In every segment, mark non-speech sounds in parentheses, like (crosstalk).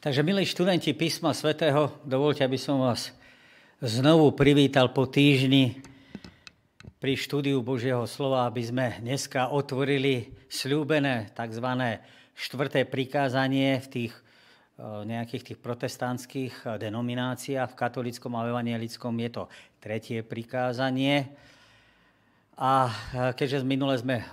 Takže, milí študenti písma svätého, dovolte, aby som vás znovu privítal po týždni pri štúdiu Božieho slova, aby sme dneska otvorili slúbené tzv. štvrté prikázanie v tých eh, nejakých tých protestantských eh, denomináciách. V katolickom a evangelickom je to tretie prikázanie. A eh, keďže minule sme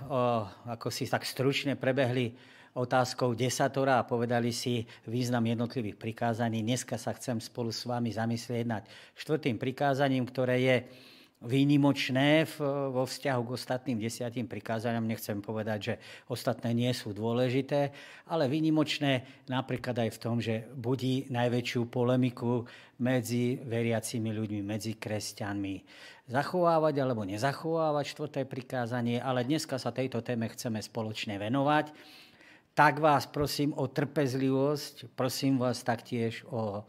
ako si tak stručne prebehli otázkou desatora a povedali si význam jednotlivých prikázaní. Dneska sa chcem spolu s vami zamyslieť nad štvrtým prikázaním, ktoré je výnimočné vo vzťahu k ostatným desiatým prikázaniam. Nechcem povedať, že ostatné nie sú dôležité, ale výnimočné napríklad aj v tom, že budí najväčšiu polemiku medzi veriacimi ľuďmi, medzi kresťanmi. Zachovávať alebo nezachovávať štvrté prikázanie, ale dneska sa tejto téme chceme spoločne venovať tak vás prosím o trpezlivosť, prosím vás taktiež o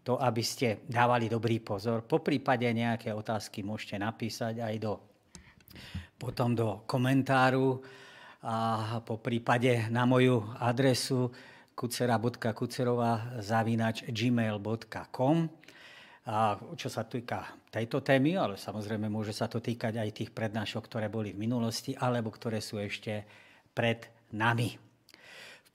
to, aby ste dávali dobrý pozor. Po prípade nejaké otázky môžete napísať aj do, potom do komentáru a po prípade na moju adresu kucera.kucerová zavinač gmail.com a čo sa týka tejto témy, ale samozrejme môže sa to týkať aj tých prednášok, ktoré boli v minulosti, alebo ktoré sú ešte pred nami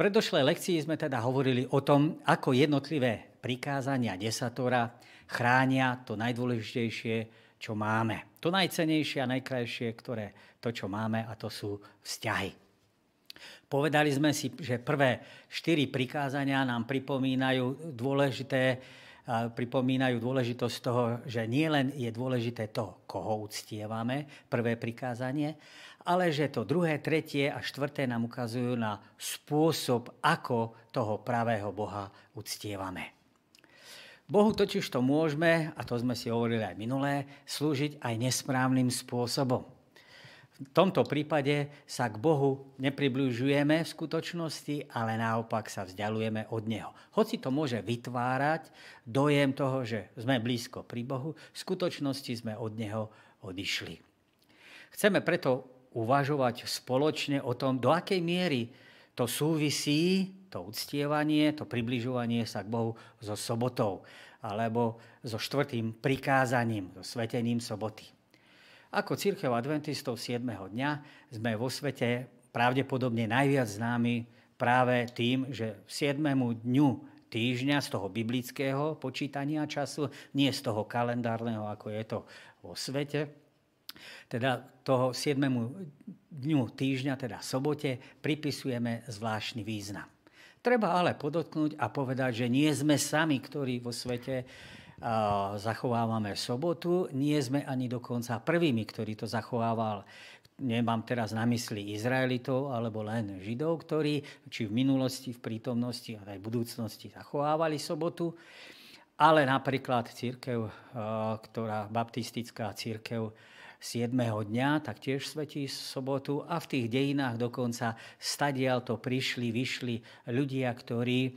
predošlej lekcii sme teda hovorili o tom, ako jednotlivé prikázania desatora chránia to najdôležitejšie, čo máme. To najcenejšie a najkrajšie, ktoré to, čo máme, a to sú vzťahy. Povedali sme si, že prvé štyri prikázania nám pripomínajú dôležité, pripomínajú dôležitosť toho, že nielen je dôležité to, koho uctievame, prvé prikázanie, ale že to druhé, tretie a štvrté nám ukazujú na spôsob, ako toho pravého Boha uctievame. Bohu totiž to môžeme, a to sme si hovorili aj minulé, slúžiť aj nesprávnym spôsobom. V tomto prípade sa k Bohu nepribližujeme v skutočnosti, ale naopak sa vzdialujeme od Neho. Hoci to môže vytvárať dojem toho, že sme blízko pri Bohu, v skutočnosti sme od Neho odišli. Chceme preto uvažovať spoločne o tom, do akej miery to súvisí, to uctievanie, to približovanie sa k Bohu so sobotou alebo so štvrtým prikázaním, so svetením soboty. Ako církev adventistov 7. dňa sme vo svete pravdepodobne najviac známi práve tým, že v 7. dňu týždňa z toho biblického počítania času, nie z toho kalendárneho, ako je to vo svete, teda toho 7. dňu týždňa, teda sobote, pripisujeme zvláštny význam. Treba ale podotknúť a povedať, že nie sme sami, ktorí vo svete zachovávame sobotu, nie sme ani dokonca prvými, ktorí to zachovával. Nemám teraz na mysli Izraelitov alebo len Židov, ktorí či v minulosti, v prítomnosti, ale aj v budúcnosti zachovávali sobotu, ale napríklad církev, ktorá, baptistická církev, 7. dňa, tak tiež svetí sobotu a v tých dejinách dokonca stadial to prišli, vyšli ľudia, ktorí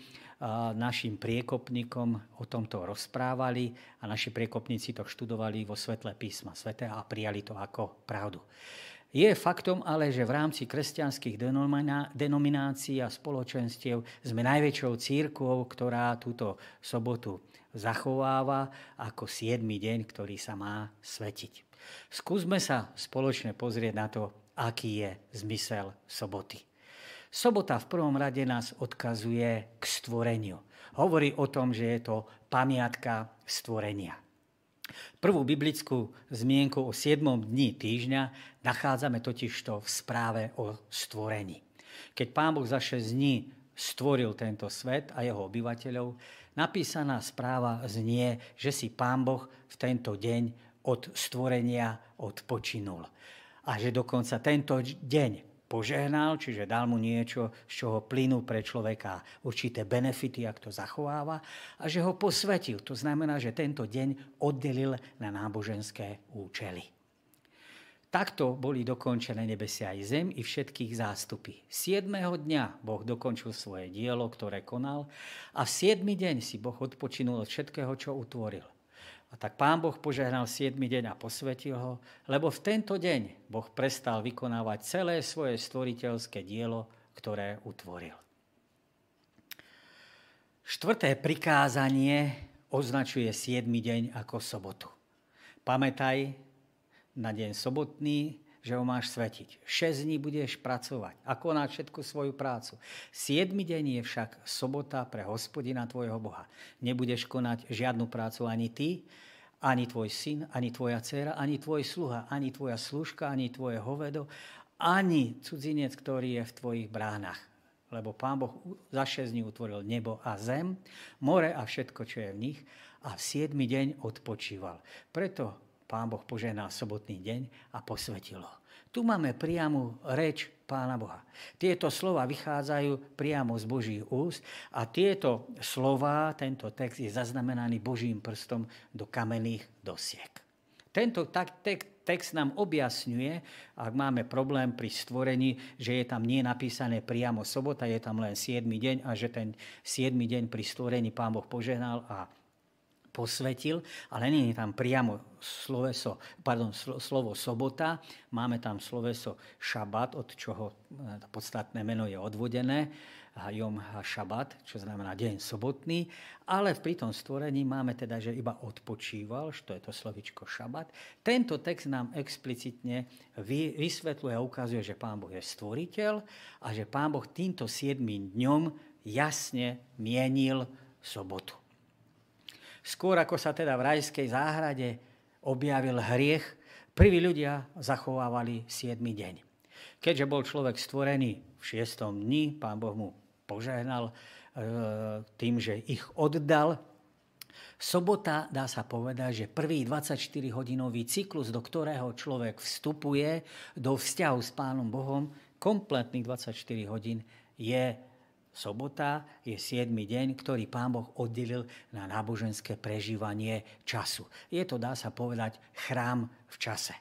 našim priekopníkom o tomto rozprávali a naši priekopníci to študovali vo svetle písma svete a prijali to ako pravdu. Je faktom ale, že v rámci kresťanských denominácií a spoločenstiev sme najväčšou církvou, ktorá túto sobotu zachováva ako 7. deň, ktorý sa má svetiť. Skúsme sa spoločne pozrieť na to, aký je zmysel soboty. Sobota v prvom rade nás odkazuje k stvoreniu. Hovorí o tom, že je to pamiatka stvorenia. Prvú biblickú zmienku o 7. dni týždňa nachádzame totižto v správe o stvorení. Keď Pán Boh za 6 dní stvoril tento svet a jeho obyvateľov, napísaná správa znie, že si Pán Boh v tento deň od stvorenia odpočinul. A že dokonca tento deň požehnal, čiže dal mu niečo, z čoho plynú pre človeka určité benefity, ak to zachováva, a že ho posvetil. To znamená, že tento deň oddelil na náboženské účely. Takto boli dokončené nebesia aj zem i všetkých zástupy. 7. dňa Boh dokončil svoje dielo, ktoré konal a v 7. deň si Boh odpočinul od všetkého, čo utvoril. A tak pán Boh požehnal 7. deň a posvetil ho, lebo v tento deň Boh prestal vykonávať celé svoje stvoriteľské dielo, ktoré utvoril. Štvrté prikázanie označuje 7. deň ako sobotu. Pamätaj na deň sobotný, že ho máš svetiť. 6 dní budeš pracovať a konať všetku svoju prácu. 7. deň je však sobota pre hospodina tvojho Boha. Nebudeš konať žiadnu prácu ani ty, ani tvoj syn, ani tvoja dcera, ani tvoj sluha, ani tvoja služka, ani tvoje hovedo, ani cudzinec, ktorý je v tvojich bránach. Lebo Pán Boh za 6 dní utvoril nebo a zem, more a všetko, čo je v nich a v 7 deň odpočíval. Preto Pán Boh poženal sobotný deň a posvetil ho. Tu máme priamu reč Pána Boha. Tieto slova vychádzajú priamo z Božích úst a tieto slova, tento text je zaznamenaný Božím prstom do kamenných dosiek. Tento text nám objasňuje, ak máme problém pri stvorení, že je tam nie napísané priamo sobota, je tam len 7 deň a že ten 7 deň pri stvorení Pán Boh požehnal a posvetil, ale nie je tam priamo sloveso, pardon, slovo sobota, máme tam sloveso šabat, od čoho e, podstatné meno je odvodené, Jom Šabat, čo znamená deň sobotný, ale pri tom stvorení máme teda, že iba odpočíval, čo je to slovičko šabat. Tento text nám explicitne vysvetľuje a ukazuje, že Pán Boh je stvoriteľ a že Pán Boh týmto siedmým dňom jasne mienil sobotu. Skôr ako sa teda v rajskej záhrade objavil hriech, prví ľudia zachovávali 7. deň. Keďže bol človek stvorený v 6. dni, pán Boh mu požehnal e, tým, že ich oddal. Sobota, dá sa povedať, že prvý 24-hodinový cyklus, do ktorého človek vstupuje do vzťahu s Pánom Bohom, kompletných 24 hodín, je Sobota je 7. deň, ktorý Pán Boh oddelil na náboženské prežívanie času. Je to, dá sa povedať, chrám v čase.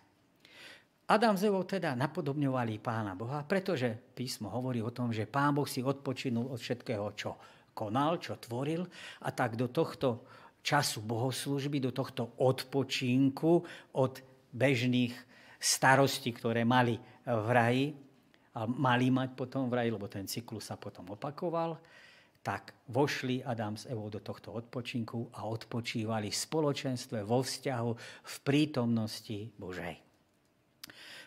Adam z Evou teda napodobňovali Pána Boha, pretože písmo hovorí o tom, že Pán Boh si odpočinul od všetkého, čo konal, čo tvoril a tak do tohto času bohoslužby, do tohto odpočinku od bežných starostí, ktoré mali v raji, a mali mať potom vraj, lebo ten cyklus sa potom opakoval, tak vošli Adam s Evou do tohto odpočinku a odpočívali v spoločenstve, vo vzťahu, v prítomnosti Božej.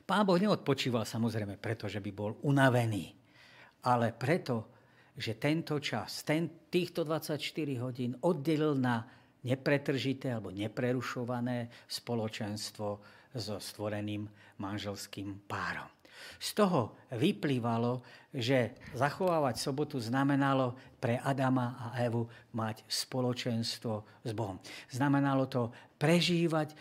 Pán Boh neodpočíval samozrejme preto, že by bol unavený, ale preto, že tento čas, ten, týchto 24 hodín oddelil na nepretržité alebo neprerušované spoločenstvo so stvoreným manželským párom. Z toho vyplývalo, že zachovávať sobotu znamenalo pre Adama a Evu mať spoločenstvo s Bohom. Znamenalo to prežívať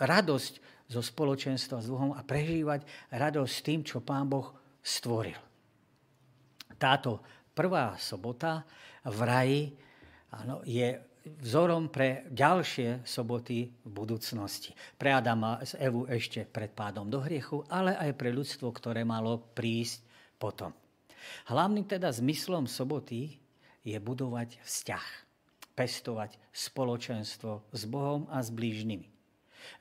radosť zo spoločenstva s Bohom a prežívať radosť s tým, čo Pán Boh stvoril. Táto prvá sobota v raji áno, je vzorom pre ďalšie soboty v budúcnosti. Pre Adama z Evu ešte pred pádom do hriechu, ale aj pre ľudstvo, ktoré malo prísť potom. Hlavným teda zmyslom soboty je budovať vzťah, pestovať spoločenstvo s Bohom a s blížnymi.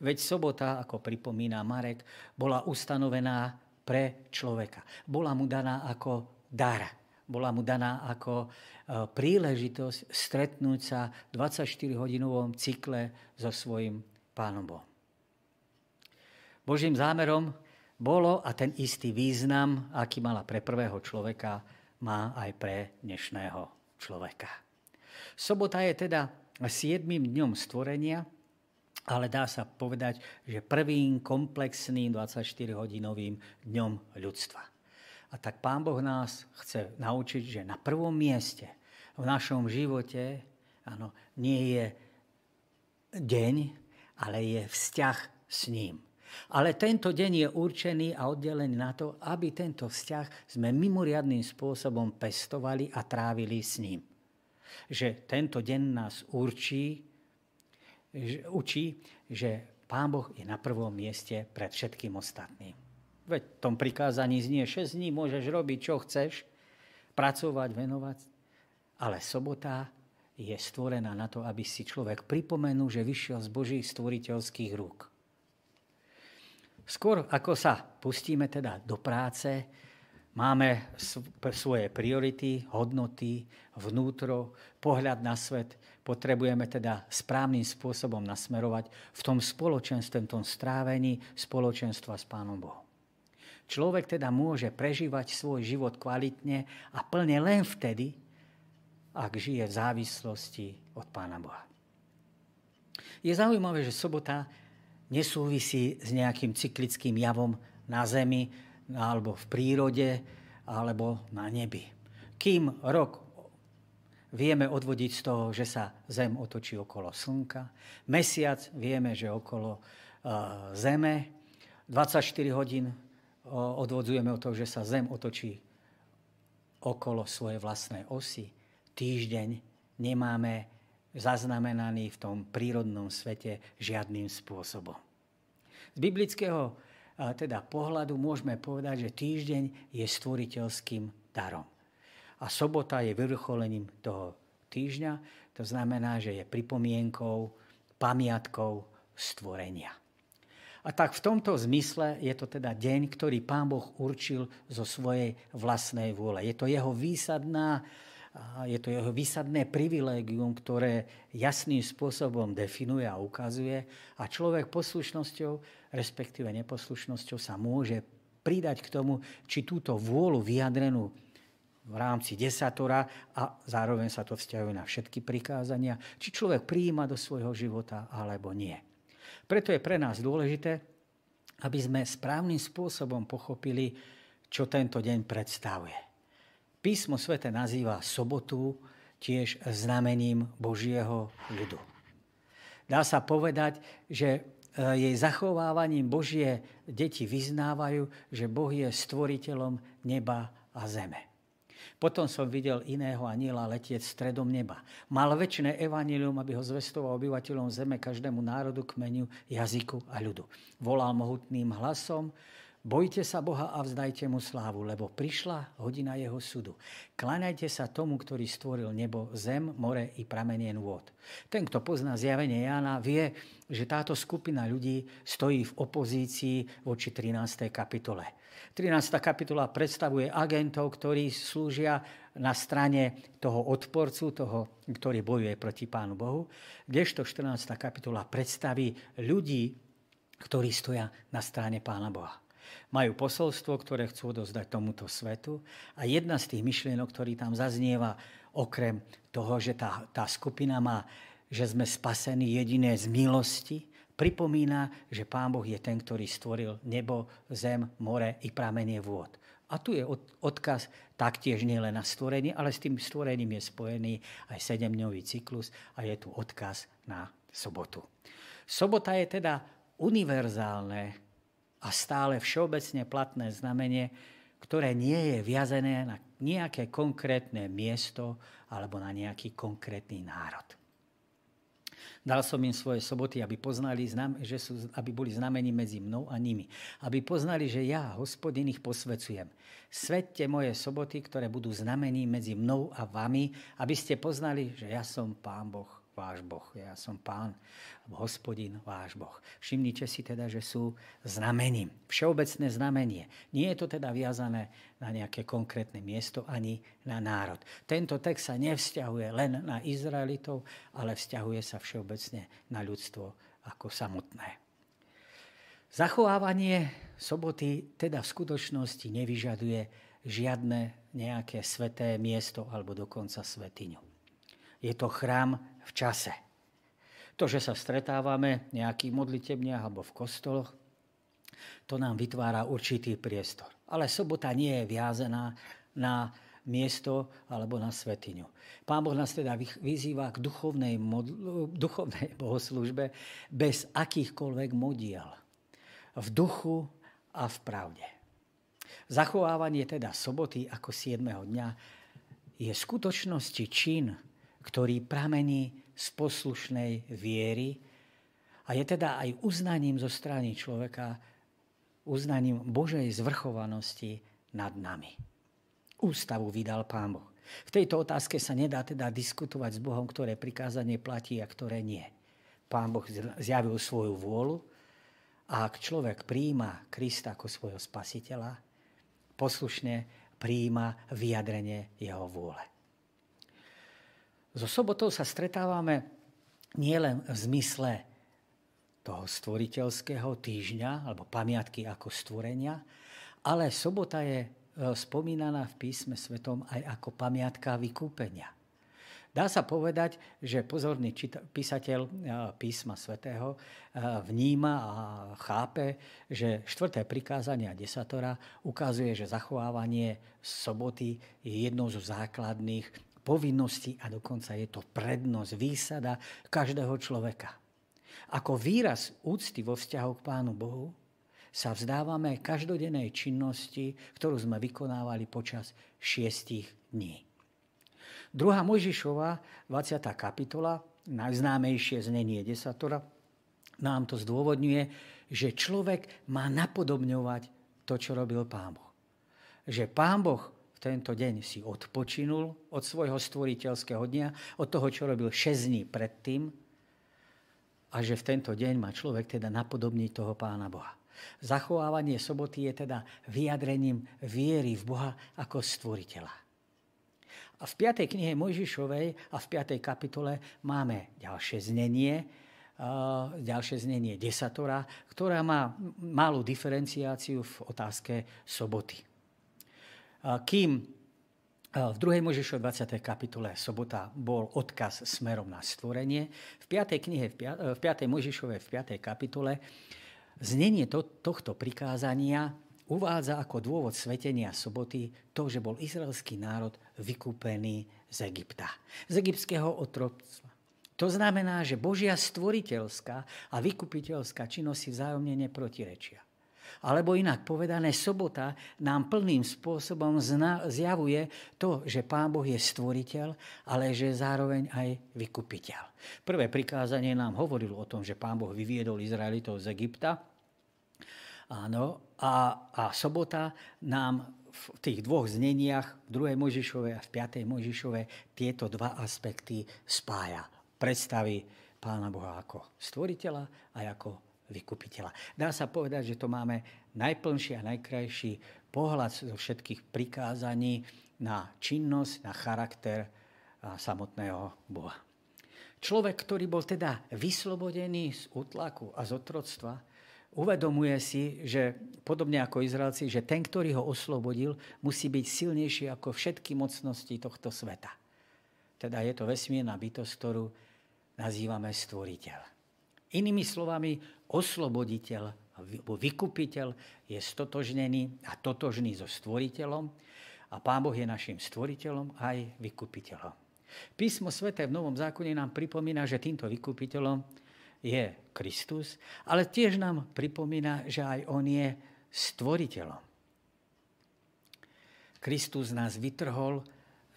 Veď sobota, ako pripomína Marek, bola ustanovená pre človeka. Bola mu daná ako dar. Bola mu daná ako E, príležitosť stretnúť sa v 24-hodinovom cykle so svojim Pánom Bohom. Božím zámerom bolo a ten istý význam, aký mala pre prvého človeka, má aj pre dnešného človeka. Sobota je teda siedmým dňom stvorenia, ale dá sa povedať, že prvým komplexným 24-hodinovým dňom ľudstva. A tak Pán Boh nás chce naučiť, že na prvom mieste v našom živote áno, nie je deň, ale je vzťah s ním. Ale tento deň je určený a oddelený na to, aby tento vzťah sme mimoriadným spôsobom pestovali a trávili s ním. Že tento deň nás určí, učí, že Pán Boh je na prvom mieste pred všetkým ostatným. Veď v tom prikázaní znie 6 dní, môžeš robiť, čo chceš, pracovať, venovať ale sobota je stvorená na to, aby si človek pripomenul, že vyšiel z Božích stvoriteľských rúk. Skôr ako sa pustíme teda do práce, Máme svoje priority, hodnoty, vnútro, pohľad na svet. Potrebujeme teda správnym spôsobom nasmerovať v tom spoločenstve, v tom strávení spoločenstva s Pánom Bohom. Človek teda môže prežívať svoj život kvalitne a plne len vtedy, ak žije v závislosti od Pána Boha. Je zaujímavé, že sobota nesúvisí s nejakým cyklickým javom na Zemi, alebo v prírode, alebo na nebi. Kým rok vieme odvodiť z toho, že sa Zem otočí okolo Slnka, mesiac vieme, že okolo uh, Zeme, 24 hodín odvodzujeme od toho, že sa Zem otočí okolo svojej vlastnej osy. Týždeň nemáme zaznamenaný v tom prírodnom svete žiadnym spôsobom. Z biblického teda pohľadu môžeme povedať, že týždeň je stvoriteľským darom. A sobota je vrcholením toho týždňa, to znamená, že je pripomienkou, pamiatkou stvorenia. A tak v tomto zmysle je to teda deň, ktorý Pán Boh určil zo svojej vlastnej vôle. Je to jeho výsadná je to jeho výsadné privilégium, ktoré jasným spôsobom definuje a ukazuje a človek poslušnosťou, respektíve neposlušnosťou sa môže pridať k tomu, či túto vôľu vyjadrenú v rámci desatora a zároveň sa to vzťahuje na všetky prikázania, či človek prijíma do svojho života alebo nie. Preto je pre nás dôležité, aby sme správnym spôsobom pochopili, čo tento deň predstavuje. Písmo svete nazýva sobotu tiež znamením Božieho ľudu. Dá sa povedať, že e, jej zachovávaním Božie deti vyznávajú, že Boh je stvoriteľom neba a zeme. Potom som videl iného aniela letieť stredom neba. Mal väčšie evanilium, aby ho zvestoval obyvateľom zeme, každému národu, kmeniu, jazyku a ľudu. Volal mohutným hlasom, Bojte sa Boha a vzdajte mu slávu, lebo prišla hodina jeho súdu. Kláňajte sa tomu, ktorý stvoril nebo, zem, more i pramenien vôd. Ten, kto pozná zjavenie Jána, vie, že táto skupina ľudí stojí v opozícii voči 13. kapitole. 13. kapitola predstavuje agentov, ktorí slúžia na strane toho odporcu, toho, ktorý bojuje proti Pánu Bohu, kdežto 14. kapitola predstaví ľudí, ktorí stoja na strane Pána Boha. Majú posolstvo, ktoré chcú odozdať tomuto svetu a jedna z tých myšlienok, ktorý tam zaznieva, okrem toho, že tá, tá skupina má, že sme spasení jediné z milosti, pripomína, že Pán Boh je ten, ktorý stvoril nebo, zem, more i pramenie vôd. A tu je odkaz taktiež nielen na stvorenie, ale s tým stvorením je spojený aj sedemdňový cyklus a je tu odkaz na sobotu. Sobota je teda univerzálne a stále všeobecne platné znamenie, ktoré nie je viazené na nejaké konkrétne miesto alebo na nejaký konkrétny národ. Dal som im svoje soboty, aby poznali, že sú, aby boli znamení medzi mnou a nimi. Aby poznali, že ja, hospodin, ich posvecujem. Svette moje soboty, ktoré budú znamení medzi mnou a vami, aby ste poznali, že ja som Pán Boh váš Boh. Ja som pán, hospodin, váš Boh. Všimnite si teda, že sú znamením. Všeobecné znamenie. Nie je to teda viazané na nejaké konkrétne miesto ani na národ. Tento text sa nevzťahuje len na Izraelitov, ale vzťahuje sa všeobecne na ľudstvo ako samotné. Zachovávanie soboty teda v skutočnosti nevyžaduje žiadne nejaké sveté miesto alebo dokonca svetiňu. Je to chrám v čase. To, že sa stretávame v nejakých alebo v kostoloch, to nám vytvára určitý priestor. Ale sobota nie je viazená na miesto alebo na svetiňu. Pán Boh nás teda vyzýva k duchovnej, modl- duchovnej (laughs) bohoslužbe bez akýchkoľvek modiel. V duchu a v pravde. Zachovávanie teda soboty ako 7. dňa je v skutočnosti čin, ktorý pramení z poslušnej viery a je teda aj uznaním zo strany človeka, uznaním Božej zvrchovanosti nad nami. Ústavu vydal Pán Boh. V tejto otázke sa nedá teda diskutovať s Bohom, ktoré prikázanie platí a ktoré nie. Pán Boh zjavil svoju vôľu a ak človek príjima Krista ako svojho spasiteľa, poslušne príjima vyjadrenie jeho vôle. So sobotou sa stretávame nielen v zmysle toho stvoriteľského týždňa alebo pamiatky ako stvorenia, ale sobota je e, spomínaná v písme svetom aj ako pamiatka vykúpenia. Dá sa povedať, že pozorný písateľ e, písma svätého e, vníma a chápe, že štvrté prikázanie a desatora ukazuje, že zachovávanie soboty je jednou zo základných povinností a dokonca je to prednosť, výsada každého človeka. Ako výraz úcty vo vzťahu k Pánu Bohu sa vzdávame každodennej činnosti, ktorú sme vykonávali počas šiestich dní. Druhá Mojžišova, 20. kapitola, najznámejšie znenie desatora, nám to zdôvodňuje, že človek má napodobňovať to, čo robil Pán Boh. Že Pán Boh tento deň si odpočinul od svojho stvoriteľského dňa, od toho, čo robil 6 dní predtým, a že v tento deň má človek teda napodobniť toho Pána Boha. Zachovávanie soboty je teda vyjadrením viery v Boha ako stvoriteľa. A v 5. knihe Mojžišovej a v 5. kapitole máme ďalšie znenie, ďalšie znenie desatora, ktorá má malú diferenciáciu v otázke soboty. Kým v 2. Možišov 20. kapitole sobota bol odkaz smerom na stvorenie, v 5. knihe, v 5. Možišove v 5. kapitole Znenie to, tohto prikázania uvádza ako dôvod svetenia soboty to, že bol izraelský národ vykúpený z Egypta, z egyptského otroctva. To znamená, že Božia stvoriteľská a vykupiteľská činnosť si vzájomne neprotirečia. Alebo inak povedané, sobota nám plným spôsobom zjavuje to, že Pán Boh je stvoriteľ, ale že zároveň aj vykupiteľ. Prvé prikázanie nám hovorilo o tom, že Pán Boh vyviedol Izraelitov z Egypta. Áno, a, a sobota nám v tých dvoch zneniach, v 2. Možišove a v 5. Možišove, tieto dva aspekty spája. Predstavy Pána Boha ako stvoriteľa a ako vykupiteľa. Dá sa povedať, že to máme najplnší a najkrajší pohľad zo všetkých prikázaní na činnosť, na charakter samotného Boha. Človek, ktorý bol teda vyslobodený z útlaku a z otroctva, uvedomuje si, že podobne ako Izraelci, že ten, ktorý ho oslobodil, musí byť silnejší ako všetky mocnosti tohto sveta. Teda je to vesmírna bytosť, ktorú nazývame stvoriteľ. Inými slovami, osloboditeľ alebo vykupiteľ je stotožnený a totožný so stvoriteľom a Pán Boh je našim stvoriteľom aj vykupiteľom. Písmo Sveté v Novom zákone nám pripomína, že týmto vykupiteľom je Kristus, ale tiež nám pripomína, že aj On je stvoriteľom. Kristus nás vytrhol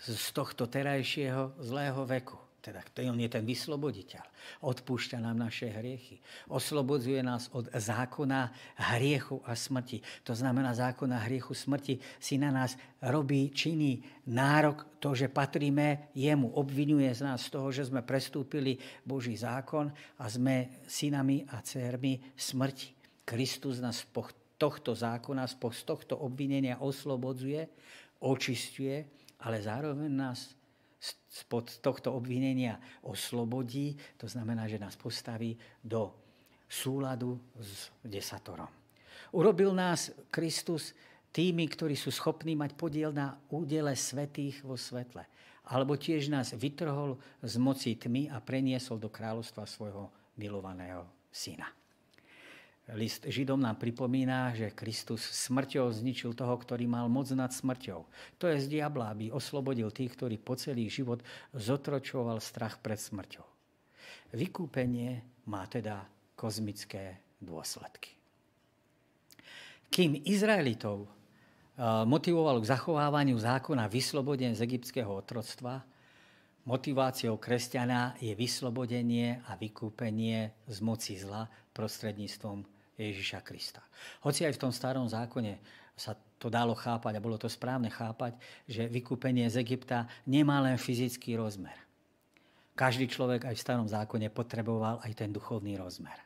z tohto terajšieho zlého veku. Teda on je ten vysloboditeľ. Odpúšťa nám naše hriechy. Oslobodzuje nás od zákona hriechu a smrti. To znamená, zákona hriechu smrti si na nás robí, činí nárok to, že patríme jemu. Obvinuje z nás z toho, že sme prestúpili Boží zákon a sme synami a dcermi smrti. Kristus nás z tohto zákona, z tohto obvinenia oslobodzuje, očistuje, ale zároveň nás spod tohto obvinenia oslobodí, to znamená, že nás postaví do súladu s desatorom. Urobil nás Kristus tými, ktorí sú schopní mať podiel na údele svetých vo svetle. Alebo tiež nás vytrhol z moci tmy a preniesol do kráľovstva svojho milovaného syna. List Židom nám pripomína, že Kristus smrťou zničil toho, ktorý mal moc nad smrťou. To je z diabla, aby oslobodil tých, ktorí po celý život zotročoval strach pred smrťou. Vykúpenie má teda kozmické dôsledky. Kým Izraelitov motivoval k zachovávaniu zákona vysloboden z egyptského otroctva, motiváciou kresťana je vyslobodenie a vykúpenie z moci zla prostredníctvom Ježiša Krista. Hoci aj v tom starom zákone sa to dalo chápať a bolo to správne chápať, že vykúpenie z Egypta nemá len fyzický rozmer. Každý človek aj v starom zákone potreboval aj ten duchovný rozmer.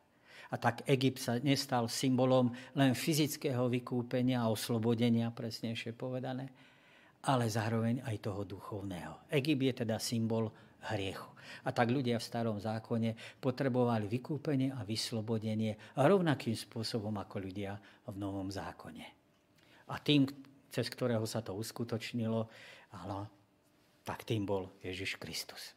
A tak Egypt sa nestal symbolom len fyzického vykúpenia a oslobodenia, presnejšie povedané, ale zároveň aj toho duchovného. Egypt je teda symbol hriechu. A tak ľudia v starom zákone potrebovali vykúpenie a vyslobodenie rovnakým spôsobom ako ľudia v novom zákone. A tým, cez ktorého sa to uskutočnilo, ale tak tým bol Ježiš Kristus.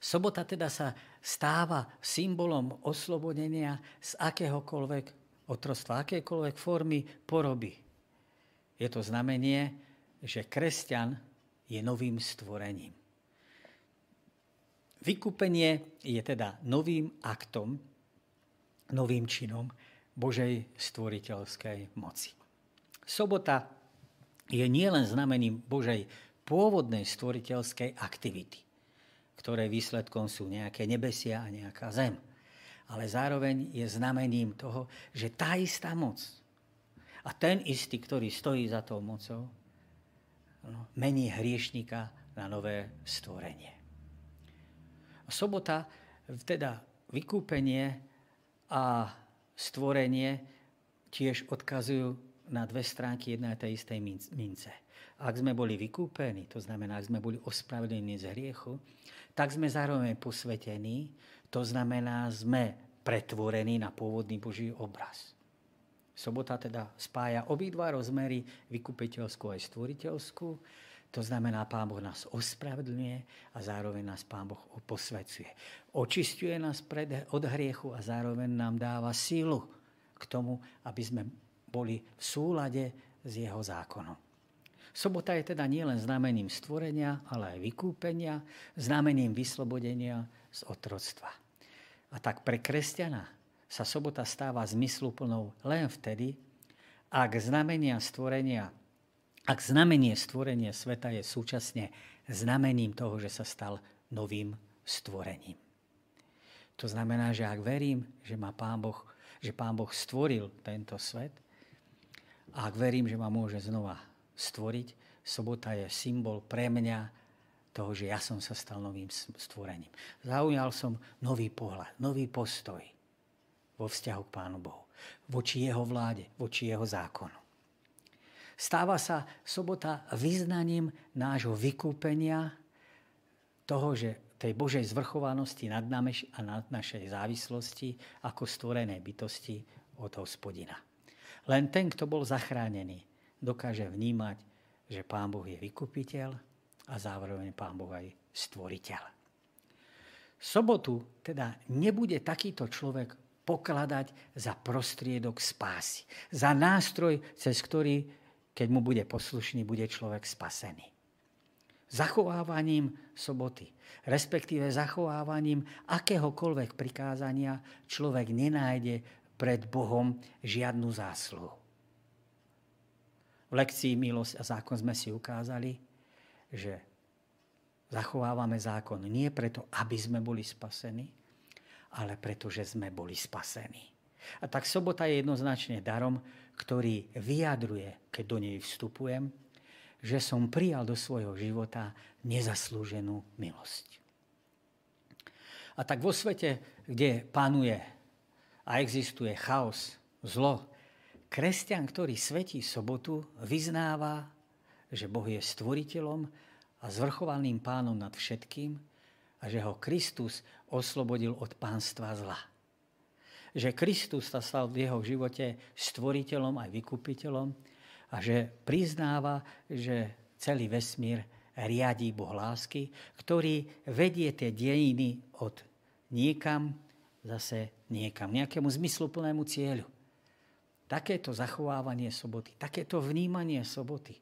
Sobota teda sa stáva symbolom oslobodenia z akéhokoľvek otrostva, akékoľvek formy poroby. Je to znamenie, že kresťan je novým stvorením. Vykúpenie je teda novým aktom, novým činom Božej stvoriteľskej moci. Sobota je nielen znamením Božej pôvodnej stvoriteľskej aktivity, ktoré výsledkom sú nejaké nebesia a nejaká zem. Ale zároveň je znamením toho, že tá istá moc a ten istý, ktorý stojí za tou mocou, no, mení hriešnika na nové stvorenie. Sobota, teda vykúpenie a stvorenie tiež odkazujú na dve stránky jednej tej istej mince. Ak sme boli vykúpení, to znamená, ak sme boli ospravedlení z hriechu, tak sme zároveň posvetení, to znamená, sme pretvorení na pôvodný Boží obraz. Sobota teda spája obidva rozmery, vykupiteľskú aj stvoriteľskú, to znamená, Pán Boh nás ospravedlňuje a zároveň nás Pán Boh posvecuje. Očistuje nás pred, od hriechu a zároveň nám dáva sílu k tomu, aby sme boli v súlade s jeho zákonom. Sobota je teda nielen znamením stvorenia, ale aj vykúpenia, znamením vyslobodenia z otroctva. A tak pre kresťana sa sobota stáva zmysluplnou len vtedy, ak znamenia stvorenia ak znamenie stvorenia sveta je súčasne znamením toho, že sa stal novým stvorením. To znamená, že ak verím, že, má Pán boh, že Pán Boh stvoril tento svet, a ak verím, že ma môže znova stvoriť, sobota je symbol pre mňa toho, že ja som sa stal novým stvorením. Zaujal som nový pohľad, nový postoj vo vzťahu k Pánu Bohu, voči jeho vláde, voči jeho zákonu. Stáva sa sobota vyznaním nášho vykúpenia, toho, že tej Božej zvrchovanosti nad nami a nad našej závislosti ako stvorené bytosti od hospodina. Len ten, kto bol zachránený, dokáže vnímať, že Pán Boh je vykupiteľ a zároveň Pán Boh aj stvoriteľ. Sobotu teda nebude takýto človek pokladať za prostriedok spásy, za nástroj, cez ktorý keď mu bude poslušný, bude človek spasený. Zachovávaním soboty, respektíve zachovávaním akéhokoľvek prikázania človek nenájde pred Bohom žiadnu zásluhu. V lekcii Milosť a zákon sme si ukázali, že zachovávame zákon nie preto, aby sme boli spasení, ale preto, že sme boli spasení. A tak sobota je jednoznačne darom, ktorý vyjadruje, keď do nej vstupujem, že som prijal do svojho života nezaslúženú milosť. A tak vo svete, kde panuje a existuje chaos, zlo, kresťan, ktorý svetí sobotu, vyznáva, že Boh je stvoriteľom a zvrchovaným pánom nad všetkým a že ho Kristus oslobodil od pánstva zla že Kristus sa stal v jeho živote stvoriteľom aj vykupiteľom a že priznáva, že celý vesmír riadí Boh lásky, ktorý vedie tie dejiny od niekam zase niekam, nejakému zmysluplnému cieľu. Takéto zachovávanie soboty, takéto vnímanie soboty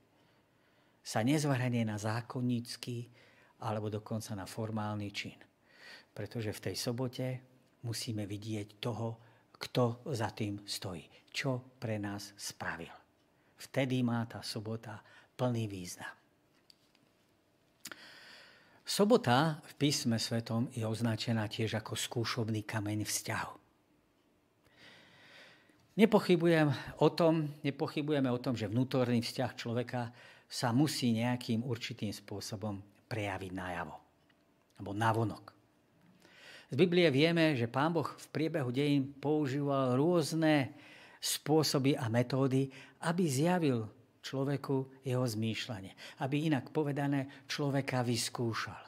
sa nezvrhne na zákonnícky alebo dokonca na formálny čin. Pretože v tej sobote musíme vidieť toho, kto za tým stojí. Čo pre nás spravil. Vtedy má tá sobota plný význam. Sobota v písme svetom je označená tiež ako skúšobný kameň vzťahu. Nepochybujem o tom, nepochybujeme o tom, že vnútorný vzťah človeka sa musí nejakým určitým spôsobom prejaviť najavo. Alebo navonok. Z Biblie vieme, že Pán Boh v priebehu dejín používal rôzne spôsoby a metódy, aby zjavil človeku jeho zmýšľanie. Aby inak povedané človeka vyskúšal.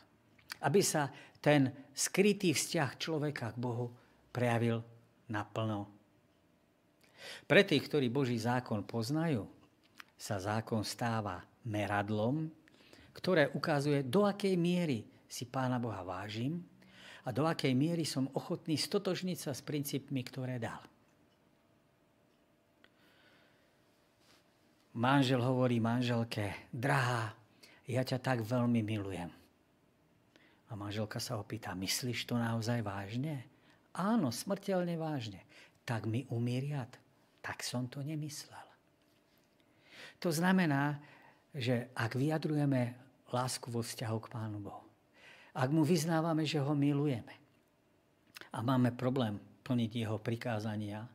Aby sa ten skrytý vzťah človeka k Bohu prejavil naplno. Pre tých, ktorí Boží zákon poznajú, sa zákon stáva meradlom, ktoré ukazuje, do akej miery si Pána Boha vážim a do akej miery som ochotný stotožniť sa s princípmi, ktoré dal. Manžel hovorí manželke, drahá, ja ťa tak veľmi milujem. A manželka sa opýta, myslíš to naozaj vážne? Áno, smrteľne vážne. Tak mi umíriat. Tak som to nemyslel. To znamená, že ak vyjadrujeme lásku vo vzťahu k Pánu Bohu, ak mu vyznávame, že ho milujeme a máme problém plniť jeho prikázania,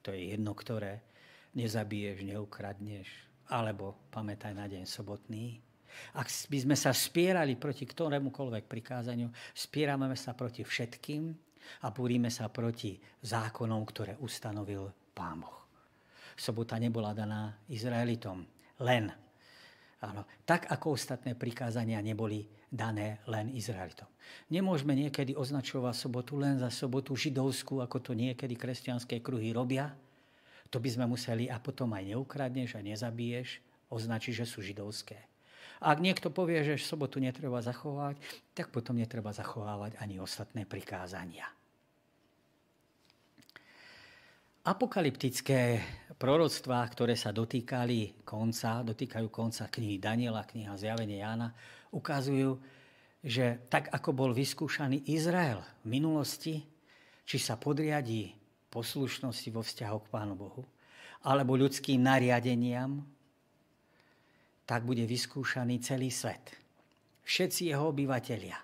to je jedno, ktoré, nezabiješ, neukradneš, alebo pamätaj na deň sobotný. Ak by sme sa spierali proti ktorémukoľvek prikázaniu, spierame sa proti všetkým a búrime sa proti zákonom, ktoré ustanovil Pán Boh. Sobota nebola daná Izraelitom len. Áno, tak ako ostatné prikázania neboli dané len Izraelitom. Nemôžeme niekedy označovať sobotu len za sobotu židovskú, ako to niekedy kresťanské kruhy robia, to by sme museli, a potom aj neukradneš a nezabiješ, označiť, že sú židovské. Ak niekto povie, že sobotu netreba zachovať, tak potom netreba zachovávať ani ostatné prikázania. Apokalyptické proroctvá, ktoré sa dotýkali konca, dotýkajú konca knihy Daniela, kniha Zjavenie Jána, ukazujú, že tak ako bol vyskúšaný Izrael v minulosti, či sa podriadí poslušnosti vo vzťahu k Pánu Bohu, alebo ľudským nariadeniam, tak bude vyskúšaný celý svet. Všetci jeho obyvatelia.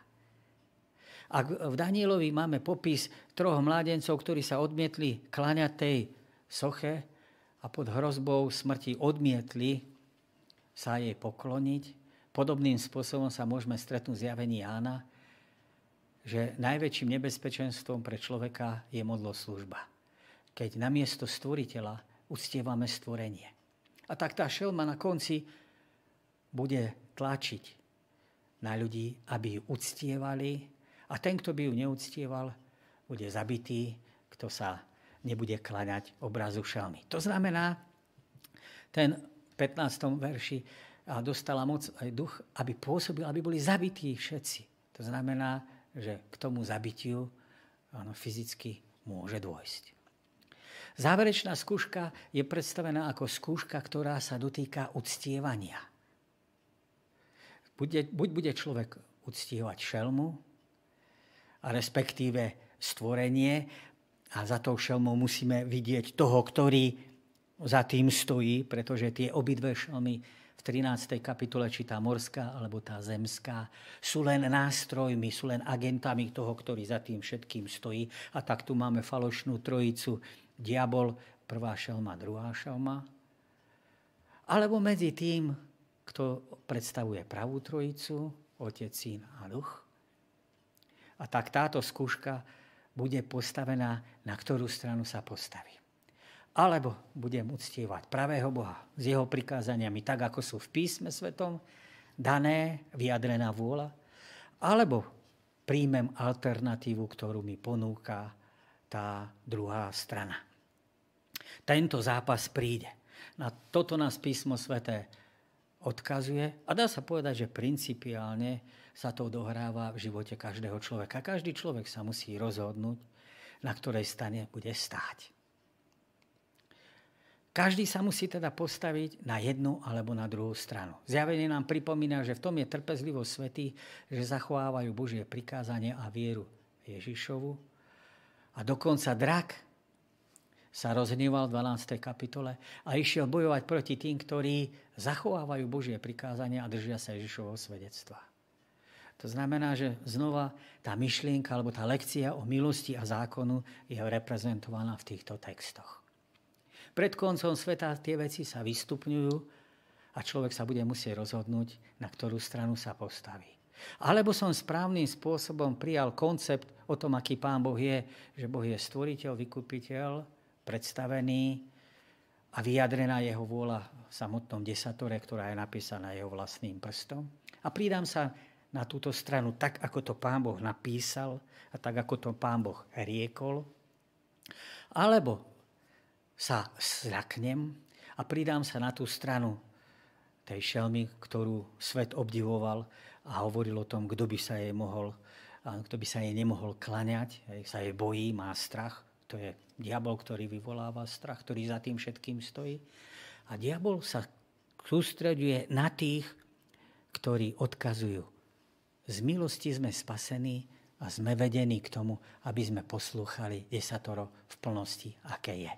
Ak v Danielovi máme popis troch mládencov, ktorí sa odmietli kláňať tej soche a pod hrozbou smrti odmietli sa jej pokloniť, podobným spôsobom sa môžeme stretnúť zjavení Jána, že najväčším nebezpečenstvom pre človeka je modloslužba. Keď namiesto stvoriteľa uctievame stvorenie. A tak tá šelma na konci bude tlačiť na ľudí, aby ju uctievali. A ten, kto by ju neúctieval, bude zabitý, kto sa nebude klaňať obrazu šelmy. To znamená, ten 15. verši dostala moc aj duch, aby pôsobil, aby boli zabití všetci. To znamená, že k tomu zabitiu áno, fyzicky môže dôjsť. Záverečná skúška je predstavená ako skúška, ktorá sa dotýka uctievania. Bude, buď bude človek uctievať šelmu, a respektíve stvorenie, a za tou šelmou musíme vidieť toho, ktorý za tým stojí, pretože tie obidve šelmy v 13. kapitole, či tá morská alebo tá zemská, sú len nástrojmi, sú len agentami toho, ktorý za tým všetkým stojí. A tak tu máme falošnú trojicu, diabol, prvá šelma, druhá šelma, alebo medzi tým, kto predstavuje pravú trojicu, Otec, Syn a Duch. A tak táto skúška bude postavená, na ktorú stranu sa postaví. Alebo budem uctievať pravého Boha s jeho prikázaniami, tak ako sú v písme svetom, dané, vyjadrená vôľa, alebo príjmem alternatívu, ktorú mi ponúka tá druhá strana. Tento zápas príde. Na toto nás písmo sveté odkazuje a dá sa povedať, že principiálne sa to dohráva v živote každého človeka. Každý človek sa musí rozhodnúť, na ktorej stane bude stáť. Každý sa musí teda postaviť na jednu alebo na druhú stranu. Zjavenie nám pripomína, že v tom je trpezlivosť svety, že zachovávajú Božie prikázanie a vieru Ježišovu. A dokonca drak sa rozhneval v 12. kapitole a išiel bojovať proti tým, ktorí zachovávajú Božie prikázania a držia sa Ježišovho svedectva. To znamená, že znova tá myšlienka alebo tá lekcia o milosti a zákonu je reprezentovaná v týchto textoch. Pred koncom sveta tie veci sa vystupňujú a človek sa bude musieť rozhodnúť, na ktorú stranu sa postaví. Alebo som správnym spôsobom prijal koncept o tom, aký Pán Boh je, že Boh je stvoriteľ, vykupiteľ, predstavený a vyjadrená jeho vôľa v samotnom desatore, ktorá je napísaná jeho vlastným prstom. A pridám sa na túto stranu tak, ako to pán Boh napísal a tak, ako to pán Boh riekol. Alebo sa zľaknem a pridám sa na tú stranu tej šelmy, ktorú svet obdivoval a hovoril o tom, kto by sa jej mohol, kto by sa jej nemohol klaňať, sa jej bojí, má strach. To je diabol, ktorý vyvoláva strach, ktorý za tým všetkým stojí. A diabol sa sústreduje na tých, ktorí odkazujú. Z milosti sme spasení a sme vedení k tomu, aby sme poslúchali desatoro v plnosti, aké je.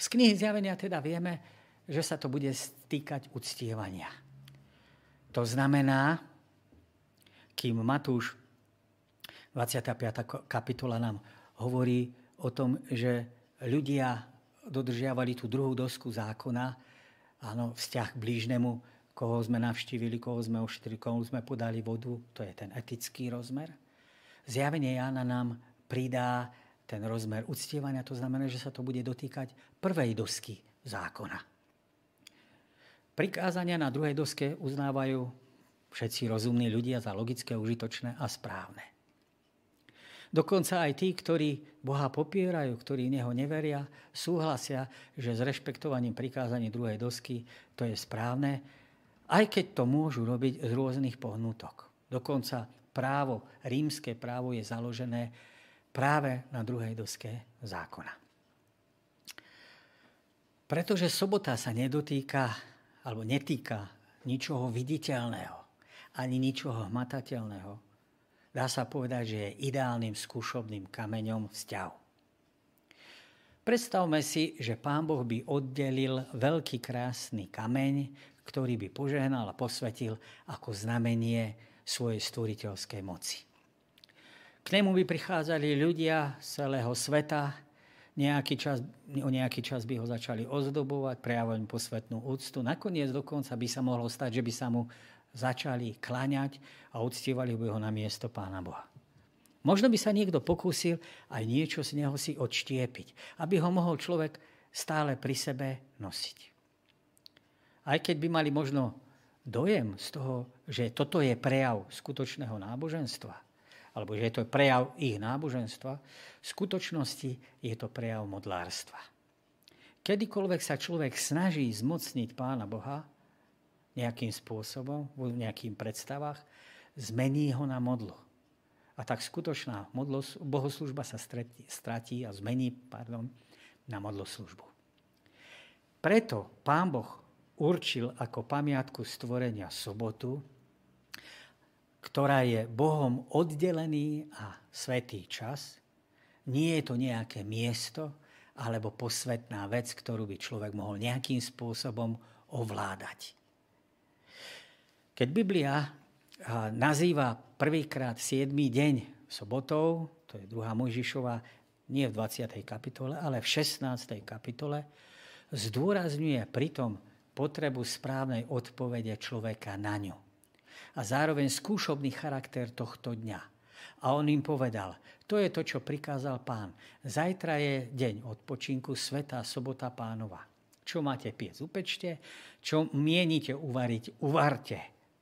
Z knihy zjavenia teda vieme, že sa to bude stýkať uctievania. To znamená, kým Matúš 25. kapitola nám hovorí o tom, že ľudia dodržiavali tú druhú dosku zákona, áno, vzťah k blížnemu, koho sme navštívili, koho sme ošetrili, koho sme podali vodu, to je ten etický rozmer. Zjavenie Jána nám pridá ten rozmer uctievania, to znamená, že sa to bude dotýkať prvej dosky zákona. Prikázania na druhej doske uznávajú všetci rozumní ľudia za logické, užitočné a správne. Dokonca aj tí, ktorí Boha popierajú, ktorí Neho neveria, súhlasia, že s rešpektovaním prikázaní druhej dosky to je správne, aj keď to môžu robiť z rôznych pohnutok. Dokonca právo, rímske právo je založené práve na druhej doske zákona. Pretože sobota sa nedotýka alebo netýka ničoho viditeľného, ani ničoho hmatateľného, dá sa povedať, že je ideálnym skúšobným kameňom vzťahu. Predstavme si, že Pán Boh by oddelil veľký krásny kameň, ktorý by požehnal a posvetil ako znamenie svojej stvoriteľskej moci. K nemu by prichádzali ľudia z celého sveta, nejaký čas, o nejaký čas by ho začali ozdobovať, prejavovať posvetnú úctu. Nakoniec dokonca by sa mohlo stať, že by sa mu začali kláňať a uctievali by ho na miesto Pána Boha. Možno by sa niekto pokúsil aj niečo z neho si odštiepiť, aby ho mohol človek stále pri sebe nosiť. Aj keď by mali možno dojem z toho, že toto je prejav skutočného náboženstva, alebo že je to prejav ich náboženstva, v skutočnosti je to prejav modlárstva. Kedykoľvek sa človek snaží zmocniť Pána Boha nejakým spôsobom, v nejakým predstavách, zmení ho na modlu. A tak skutočná modlos, bohoslužba sa stretí, stratí a zmení pardon, na modloslužbu. Preto Pán Boh určil ako pamiatku stvorenia sobotu, ktorá je Bohom oddelený a svetý čas. Nie je to nejaké miesto alebo posvetná vec, ktorú by človek mohol nejakým spôsobom ovládať. Keď Biblia nazýva prvýkrát 7. deň sobotou, to je 2. Mojžišova, nie v 20. kapitole, ale v 16. kapitole, zdôrazňuje pritom potrebu správnej odpovede človeka na ňu a zároveň skúšobný charakter tohto dňa. A on im povedal, to je to, čo prikázal pán. Zajtra je deň odpočinku, sveta sobota pánova. Čo máte piec, upečte. Čo mienite uvariť, uvarte.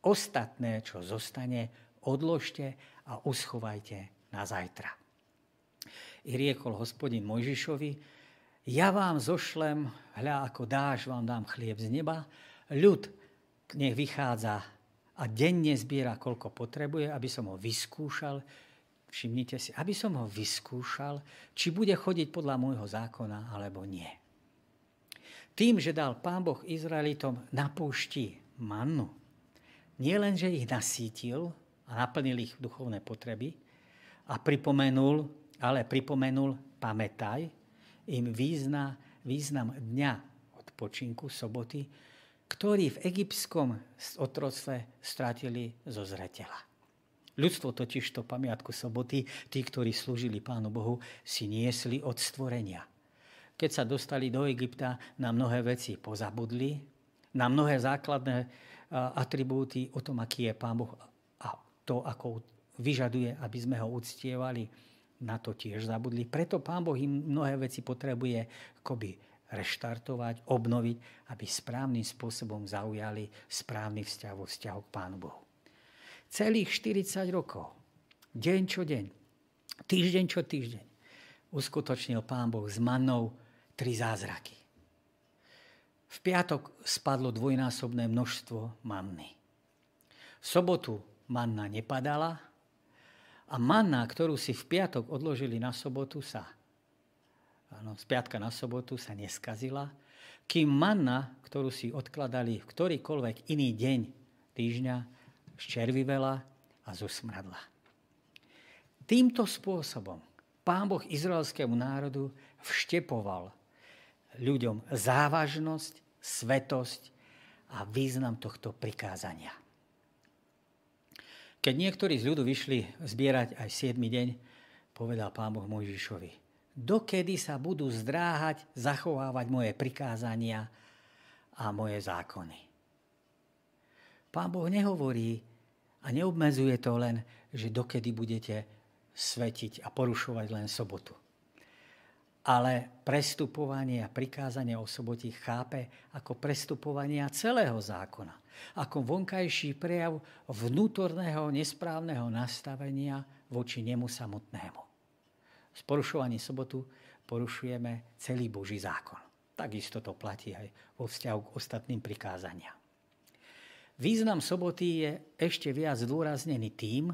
Ostatné, čo zostane, odložte a uschovajte na zajtra. I riekol hospodin Mojžišovi, ja vám zošlem, hľa ako dáš, vám dám chlieb z neba, ľud nech vychádza a denne zbiera, koľko potrebuje, aby som ho vyskúšal. Všimnite si, aby som ho vyskúšal, či bude chodiť podľa môjho zákona, alebo nie. Tým, že dal Pán Boh Izraelitom na púšti mannu, nie len, že ich nasítil a naplnil ich duchovné potreby a pripomenul, ale pripomenul, pamätaj, im význa, význam dňa odpočinku, soboty, ktorí v egyptskom otroctve stratili zo zreteľa. Ľudstvo totiž to pamiatku soboty, tí, ktorí slúžili Pánu Bohu, si niesli od stvorenia. Keď sa dostali do Egypta, na mnohé veci pozabudli, na mnohé základné atribúty o tom, aký je Pán Boh a to, ako vyžaduje, aby sme ho uctievali, na to tiež zabudli. Preto Pán Boh im mnohé veci potrebuje akoby reštartovať, obnoviť, aby správnym spôsobom zaujali správny vzťah vo vzťahu k Pánu Bohu. Celých 40 rokov, deň čo deň, týždeň čo týždeň, uskutočnil Pán Boh s mannou tri zázraky. V piatok spadlo dvojnásobné množstvo manny. V sobotu manna nepadala a manna, ktorú si v piatok odložili na sobotu, sa áno, z piatka na sobotu sa neskazila, kým manna, ktorú si odkladali v ktorýkoľvek iný deň týždňa, ščervivela a zosmradla. Týmto spôsobom pán Boh izraelskému národu vštepoval ľuďom závažnosť, svetosť a význam tohto prikázania. Keď niektorí z ľudu vyšli zbierať aj 7. deň, povedal pán Boh Mojžišovi, dokedy sa budú zdráhať zachovávať moje prikázania a moje zákony. Pán Boh nehovorí a neobmedzuje to len, že dokedy budete svetiť a porušovať len sobotu ale prestupovanie a prikázanie o sobote chápe ako prestupovanie celého zákona. Ako vonkajší prejav vnútorného nesprávneho nastavenia voči nemu samotnému. S porušovaním sobotu porušujeme celý Boží zákon. Takisto to platí aj vo vzťahu k ostatným prikázaniam. Význam soboty je ešte viac zdôraznený tým,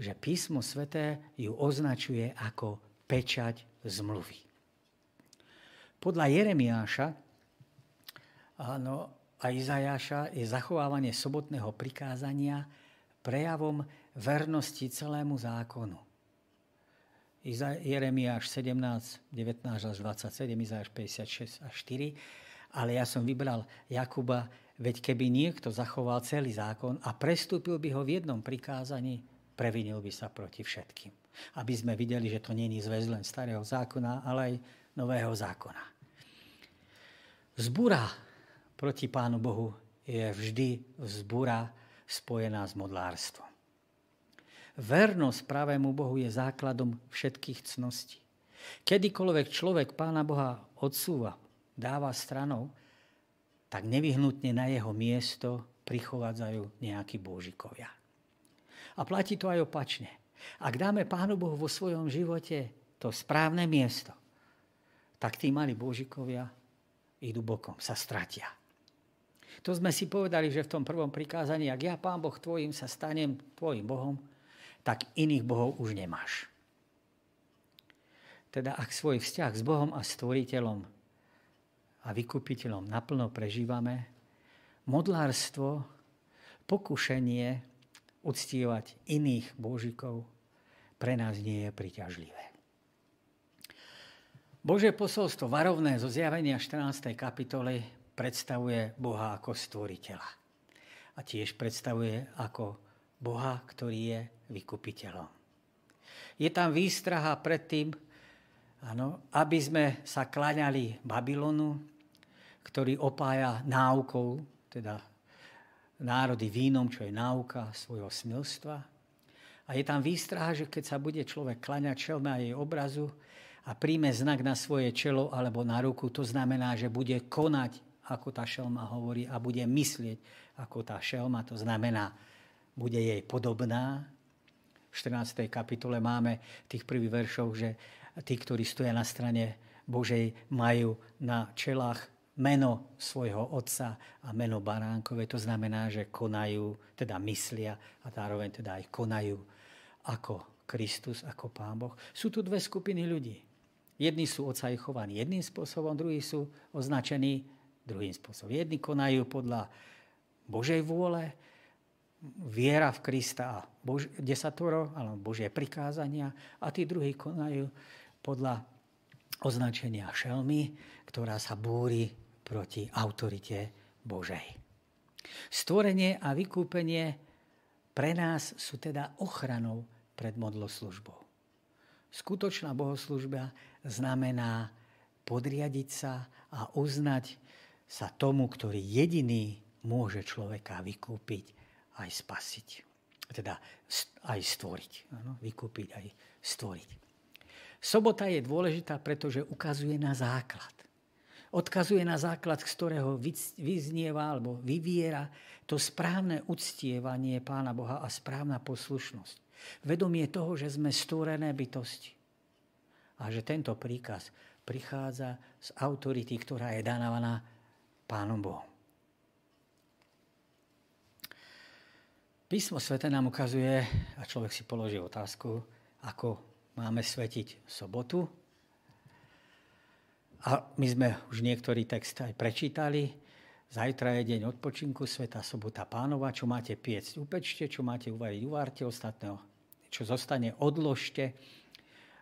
že písmo sveté ju označuje ako pečať zmluvy. Podľa Jeremiáša áno, a Izajaša je zachovávanie sobotného prikázania prejavom vernosti celému zákonu. Jeremiáš 17, 19 až 27, Izajaš 56 až 4. Ale ja som vybral Jakuba, veď keby niekto zachoval celý zákon a prestúpil by ho v jednom prikázaní, previnil by sa proti všetkým. Aby sme videli, že to není zväz len starého zákona, ale aj nového zákona. Zbúra proti Pánu Bohu je vždy zbúra spojená s modlárstvom. Vernosť pravému Bohu je základom všetkých cností. Kedykoľvek človek Pána Boha odsúva, dáva stranou, tak nevyhnutne na jeho miesto prichádzajú nejakí božikovia. A platí to aj opačne. Ak dáme Pánu Bohu vo svojom živote to správne miesto, tak tí mali božikovia idú bokom, sa stratia. To sme si povedali, že v tom prvom prikázaní, ak ja, Pán Boh tvojim, sa stanem tvojim Bohom, tak iných bohov už nemáš. Teda ak svoj vzťah s Bohom a stvoriteľom a vykupiteľom naplno prežívame, modlárstvo, pokušenie uctívať iných božikov pre nás nie je priťažlivé. Božie posolstvo varovné zo zjavenia 14. kapitoly predstavuje Boha ako stvoriteľa. A tiež predstavuje ako Boha, ktorý je vykupiteľom. Je tam výstraha pred tým, ano, aby sme sa klaňali Babylonu, ktorý opája náukou, teda národy vínom, čo je náuka svojho smilstva. A je tam výstraha, že keď sa bude človek klaňať šelme a jej obrazu, a príjme znak na svoje čelo alebo na ruku, to znamená, že bude konať, ako tá šelma hovorí, a bude myslieť, ako tá šelma. To znamená, bude jej podobná. V 14. kapitole máme tých prvých veršov, že tí, ktorí stoja na strane Božej, majú na čelách meno svojho otca a meno baránkové. To znamená, že konajú, teda myslia a zároveň teda aj konajú ako Kristus, ako Pán Boh. Sú tu dve skupiny ľudí. Jedni sú chovaní jedným spôsobom, druhí sú označení druhým spôsobom. Jedni konajú podľa Božej vôle, viera v Krista a Bož- desatoro, alebo Božie prikázania a tí druhí konajú podľa označenia šelmy, ktorá sa búri proti autorite Božej. Stvorenie a vykúpenie pre nás sú teda ochranou pred modloslužbou. Skutočná bohoslužba znamená podriadiť sa a uznať sa tomu, ktorý jediný môže človeka vykúpiť aj spasiť. Teda aj stvoriť. Ano, vykúpiť aj stvoriť. Sobota je dôležitá, pretože ukazuje na základ. Odkazuje na základ, z ktorého vyznieva alebo vyviera to správne uctievanie Pána Boha a správna poslušnosť. Vedomie toho, že sme stvorené bytosti. A že tento príkaz prichádza z autority, ktorá je dávaná Pánom Bohom. Písmo svete nám ukazuje, a človek si položí otázku, ako máme svetiť sobotu. A my sme už niektorý text aj prečítali. Zajtra je deň odpočinku, sveta sobota pánova. Čo máte piecť, upečte, čo máte uvariť, uvárte ostatného. Čo zostane, odložte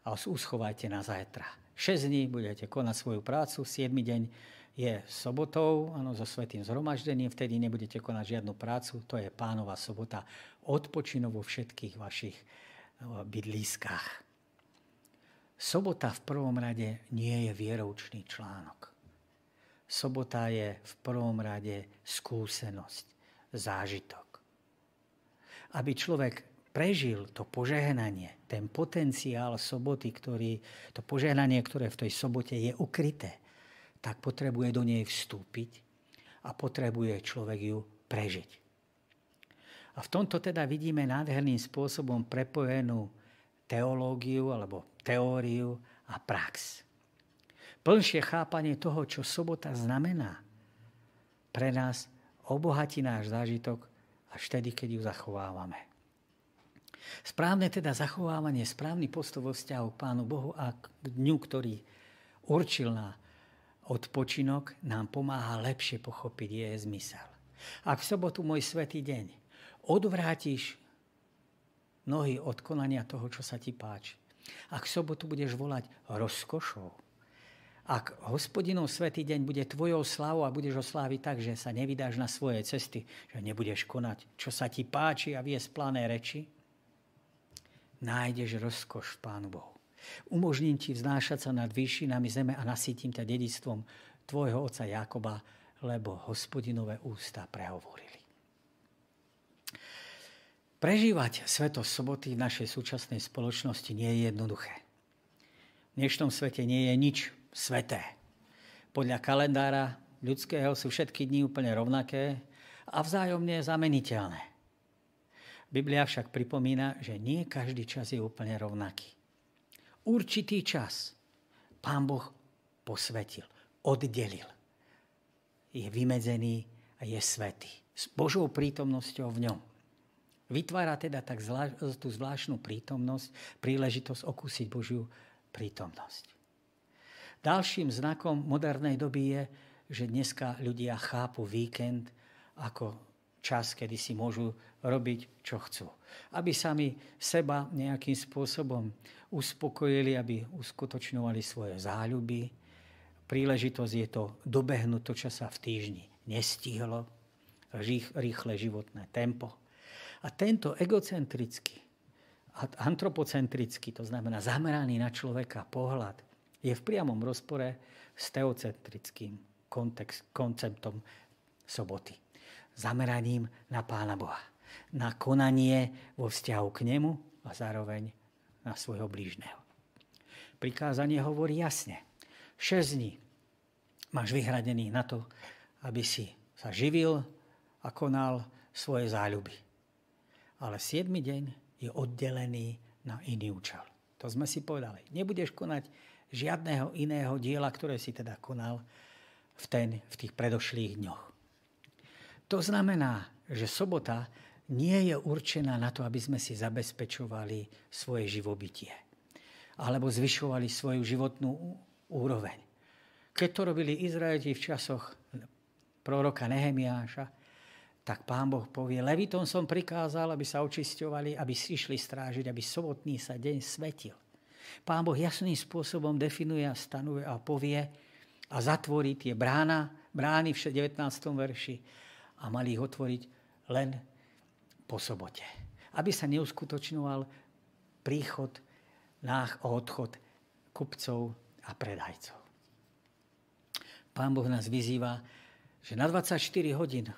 a uschovajte na zajtra. 6 dní budete konať svoju prácu, 7 deň je sobotou, áno, so svetým zhromaždením, vtedy nebudete konať žiadnu prácu, to je pánova sobota, odpočinov vo všetkých vašich bydliskách. Sobota v prvom rade nie je vieroučný článok. Sobota je v prvom rade skúsenosť, zážitok. Aby človek prežil to požehnanie, ten potenciál soboty, ktorý, to požehnanie, ktoré v tej sobote je ukryté, tak potrebuje do nej vstúpiť a potrebuje človek ju prežiť. A v tomto teda vidíme nádherným spôsobom prepojenú teológiu alebo teóriu a prax. Plnšie chápanie toho, čo sobota znamená, pre nás obohatí náš zážitok až vtedy, keď ju zachovávame. Správne teda zachovávanie, správny postup vo vzťahu k Pánu Bohu a k dňu, ktorý určil na odpočinok nám pomáha lepšie pochopiť jej zmysel. Ak v sobotu môj svetý deň odvrátiš nohy od konania toho, čo sa ti páči, ak v sobotu budeš volať rozkošou, ak hospodinov svetý deň bude tvojou slávou a budeš ho sláviť tak, že sa nevydáš na svoje cesty, že nebudeš konať, čo sa ti páči a viesť plané reči, nájdeš rozkoš v Pánu Bohu. Umožním ti vznášať sa nad výšinami zeme a nasytím ťa dedictvom tvojho oca Jakoba, lebo hospodinové ústa prehovorili. Prežívať svetosť soboty v našej súčasnej spoločnosti nie je jednoduché. V dnešnom svete nie je nič sveté. Podľa kalendára ľudského sú všetky dni úplne rovnaké a vzájomne zameniteľné. Biblia však pripomína, že nie každý čas je úplne rovnaký určitý čas Pán Boh posvetil, oddelil. Je vymedzený a je svetý. S Božou prítomnosťou v ňom. Vytvára teda tak zvláš- tú zvláštnu prítomnosť, príležitosť okúsiť Božiu prítomnosť. Dalším znakom modernej doby je, že dneska ľudia chápu víkend ako čas, kedy si môžu robiť, čo chcú. Aby sami seba nejakým spôsobom uspokojili, aby uskutočňovali svoje záľuby. Príležitosť je to dobehnúť to, čo sa v týždni nestihlo, rýchle životné tempo. A tento egocentrický, antropocentrický, to znamená zameraný na človeka pohľad, je v priamom rozpore s teocentrickým kontext, konceptom soboty zameraním na Pána Boha. Na konanie vo vzťahu k nemu a zároveň na svojho blížneho. Prikázanie hovorí jasne. 6 dní máš vyhradený na to, aby si sa živil a konal svoje záľuby. Ale 7 deň je oddelený na iný účel. To sme si povedali. Nebudeš konať žiadného iného diela, ktoré si teda konal v, ten, v tých predošlých dňoch. To znamená, že sobota nie je určená na to, aby sme si zabezpečovali svoje živobytie alebo zvyšovali svoju životnú úroveň. Keď to robili Izraeliti v časoch proroka Nehemiáša, tak pán Boh povie, Levitom som prikázal, aby sa očisťovali, aby si išli strážiť, aby sobotný sa deň svetil. Pán Boh jasným spôsobom definuje a stanuje a povie a zatvorí tie brána, brány v 19. verši a mali ich otvoriť len po sobote. Aby sa neuskutočňoval príchod a odchod kupcov a predajcov. Pán Boh nás vyzýva, že na 24 hodín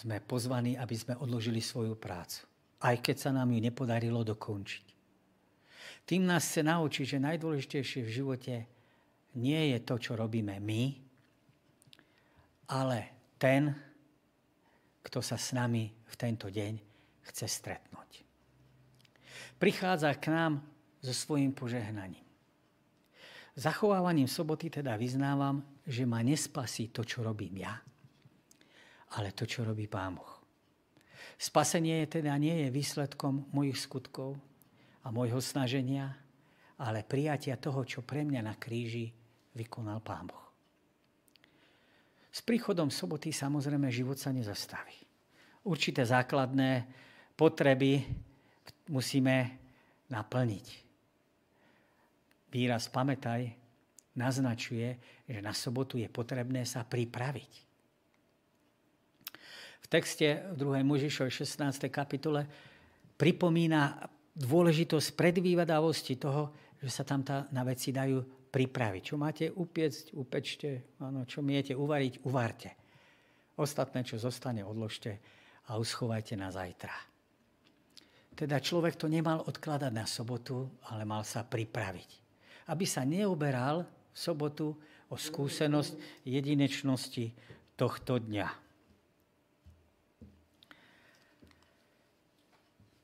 sme pozvaní, aby sme odložili svoju prácu. Aj keď sa nám ju nepodarilo dokončiť. Tým nás chce naučiť, že najdôležitejšie v živote nie je to, čo robíme my, ale ten, kto sa s nami v tento deň chce stretnúť. Prichádza k nám so svojím požehnaním. Zachovávaním soboty teda vyznávam, že ma nespasí to, čo robím ja, ale to, čo robí Pán Boh. Spasenie teda nie je výsledkom mojich skutkov a môjho snaženia, ale prijatia toho, čo pre mňa na kríži vykonal Pán Boh. S príchodom soboty samozrejme život sa nezastaví. Určité základné potreby musíme naplniť výraz pamätaj naznačuje, že na sobotu je potrebné sa pripraviť. V texte 2. Možišovej 16. kapitole pripomína dôležitosť predvývadavosti toho, že sa tam tá, na veci dajú pripraviť. Čo máte upiecť, upečte, áno, čo miete uvariť, uvarte. Ostatné, čo zostane, odložte a uschovajte na zajtra. Teda človek to nemal odkladať na sobotu, ale mal sa pripraviť aby sa neoberal v sobotu o skúsenosť jedinečnosti tohto dňa.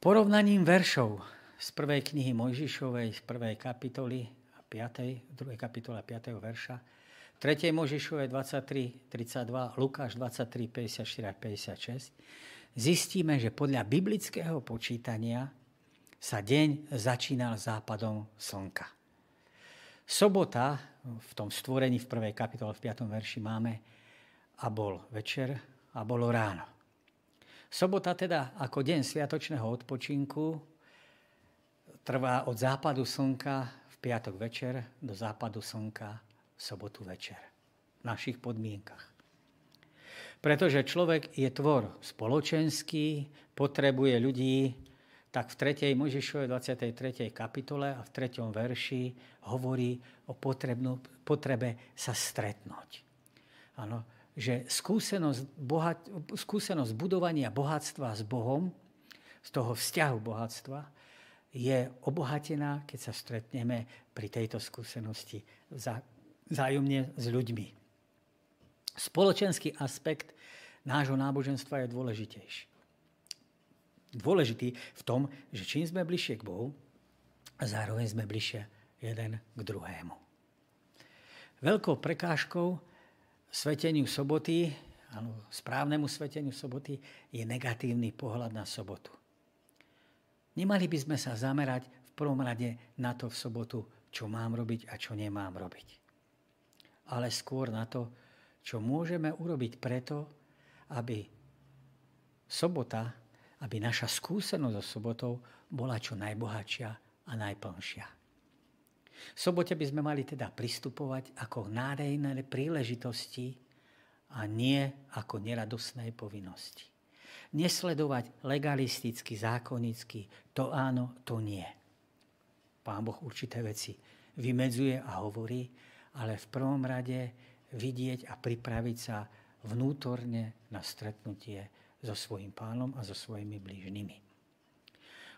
Porovnaním veršov z prvej knihy Mojžišovej, z prvej kapitoly, 5. 2. kapitola 5. verša, 3. Mojžišovej 23, 32, Lukáš 23, 54 a 56, zistíme, že podľa biblického počítania sa deň začínal západom slnka. Sobota v tom stvorení v prvej kapitole v 5. verši máme a bol večer a bolo ráno. Sobota teda ako deň sviatočného odpočinku trvá od západu slnka piatok večer do západu slnka v sobotu večer. V našich podmienkach. Pretože človek je tvor spoločenský, potrebuje ľudí, tak v 3. Možišovej 23. kapitole a v 3. verši hovorí o potrebnú, potrebe sa stretnúť. Ano, že skúsenosť, bohat, skúsenosť budovania bohatstva s Bohom, z toho vzťahu bohatstva, je obohatená, keď sa stretneme pri tejto skúsenosti vzájomne s ľuďmi. Spoločenský aspekt nášho náboženstva je dôležitejší dôležitý v tom, že čím sme bližšie k Bohu, zároveň sme bližšie jeden k druhému. Veľkou prekážkou sveteniu soboty, áno, správnemu sveteniu soboty je negatívny pohľad na sobotu. Nemali by sme sa zamerať v prvom rade na to v sobotu, čo mám robiť a čo nemám robiť. Ale skôr na to, čo môžeme urobiť preto, aby sobota aby naša skúsenosť so sobotou bola čo najbohatšia a najplnšia. V sobote by sme mali teda pristupovať ako nádejné príležitosti a nie ako neradosnej povinnosti. Nesledovať legalisticky, zákonicky, to áno, to nie. Pán Boh určité veci vymedzuje a hovorí, ale v prvom rade vidieť a pripraviť sa vnútorne na stretnutie so svojím pánom a so svojimi blížnymi.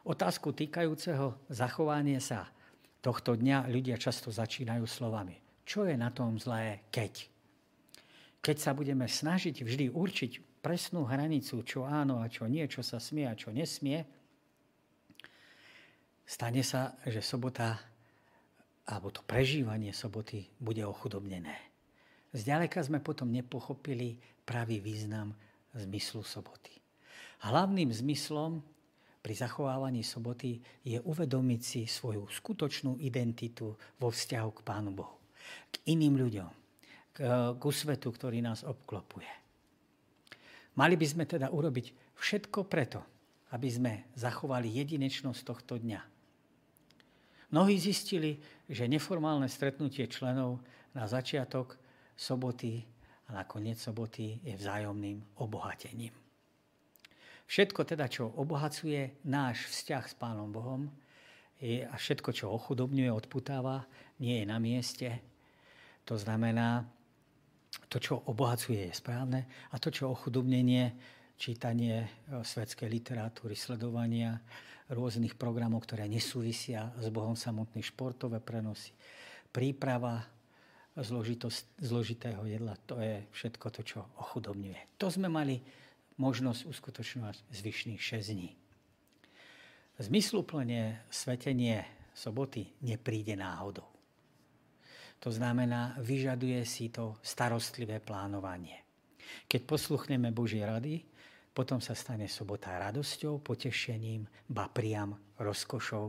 Otázku týkajúceho zachovania sa tohto dňa ľudia často začínajú slovami. Čo je na tom zlé, keď? Keď sa budeme snažiť vždy určiť presnú hranicu, čo áno a čo nie, čo sa smie a čo nesmie, stane sa, že sobota alebo to prežívanie soboty bude ochudobnené. Zďaleka sme potom nepochopili pravý význam zmyslu soboty. Hlavným zmyslom pri zachovávaní soboty je uvedomiť si svoju skutočnú identitu vo vzťahu k Pánu Bohu, k iným ľuďom, k, k svetu, ktorý nás obklopuje. Mali by sme teda urobiť všetko preto, aby sme zachovali jedinečnosť tohto dňa. Mnohí zistili, že neformálne stretnutie členov na začiatok soboty a nakoniec soboty je vzájomným obohatením. Všetko teda, čo obohacuje náš vzťah s Pánom Bohom je, a všetko, čo ochudobňuje, odputáva, nie je na mieste. To znamená, to, čo obohacuje, je správne a to, čo ochudobnenie, čítanie e, svetskej literatúry, sledovania rôznych programov, ktoré nesúvisia s Bohom samotný, športové prenosy, príprava zložitého jedla. To je všetko to, čo ochudobňuje. To sme mali možnosť uskutočňovať zvyšných 6 dní. Zmysluplne svetenie soboty nepríde náhodou. To znamená, vyžaduje si to starostlivé plánovanie. Keď posluchneme Božie rady, potom sa stane sobota radosťou, potešením, ba priam rozkošou,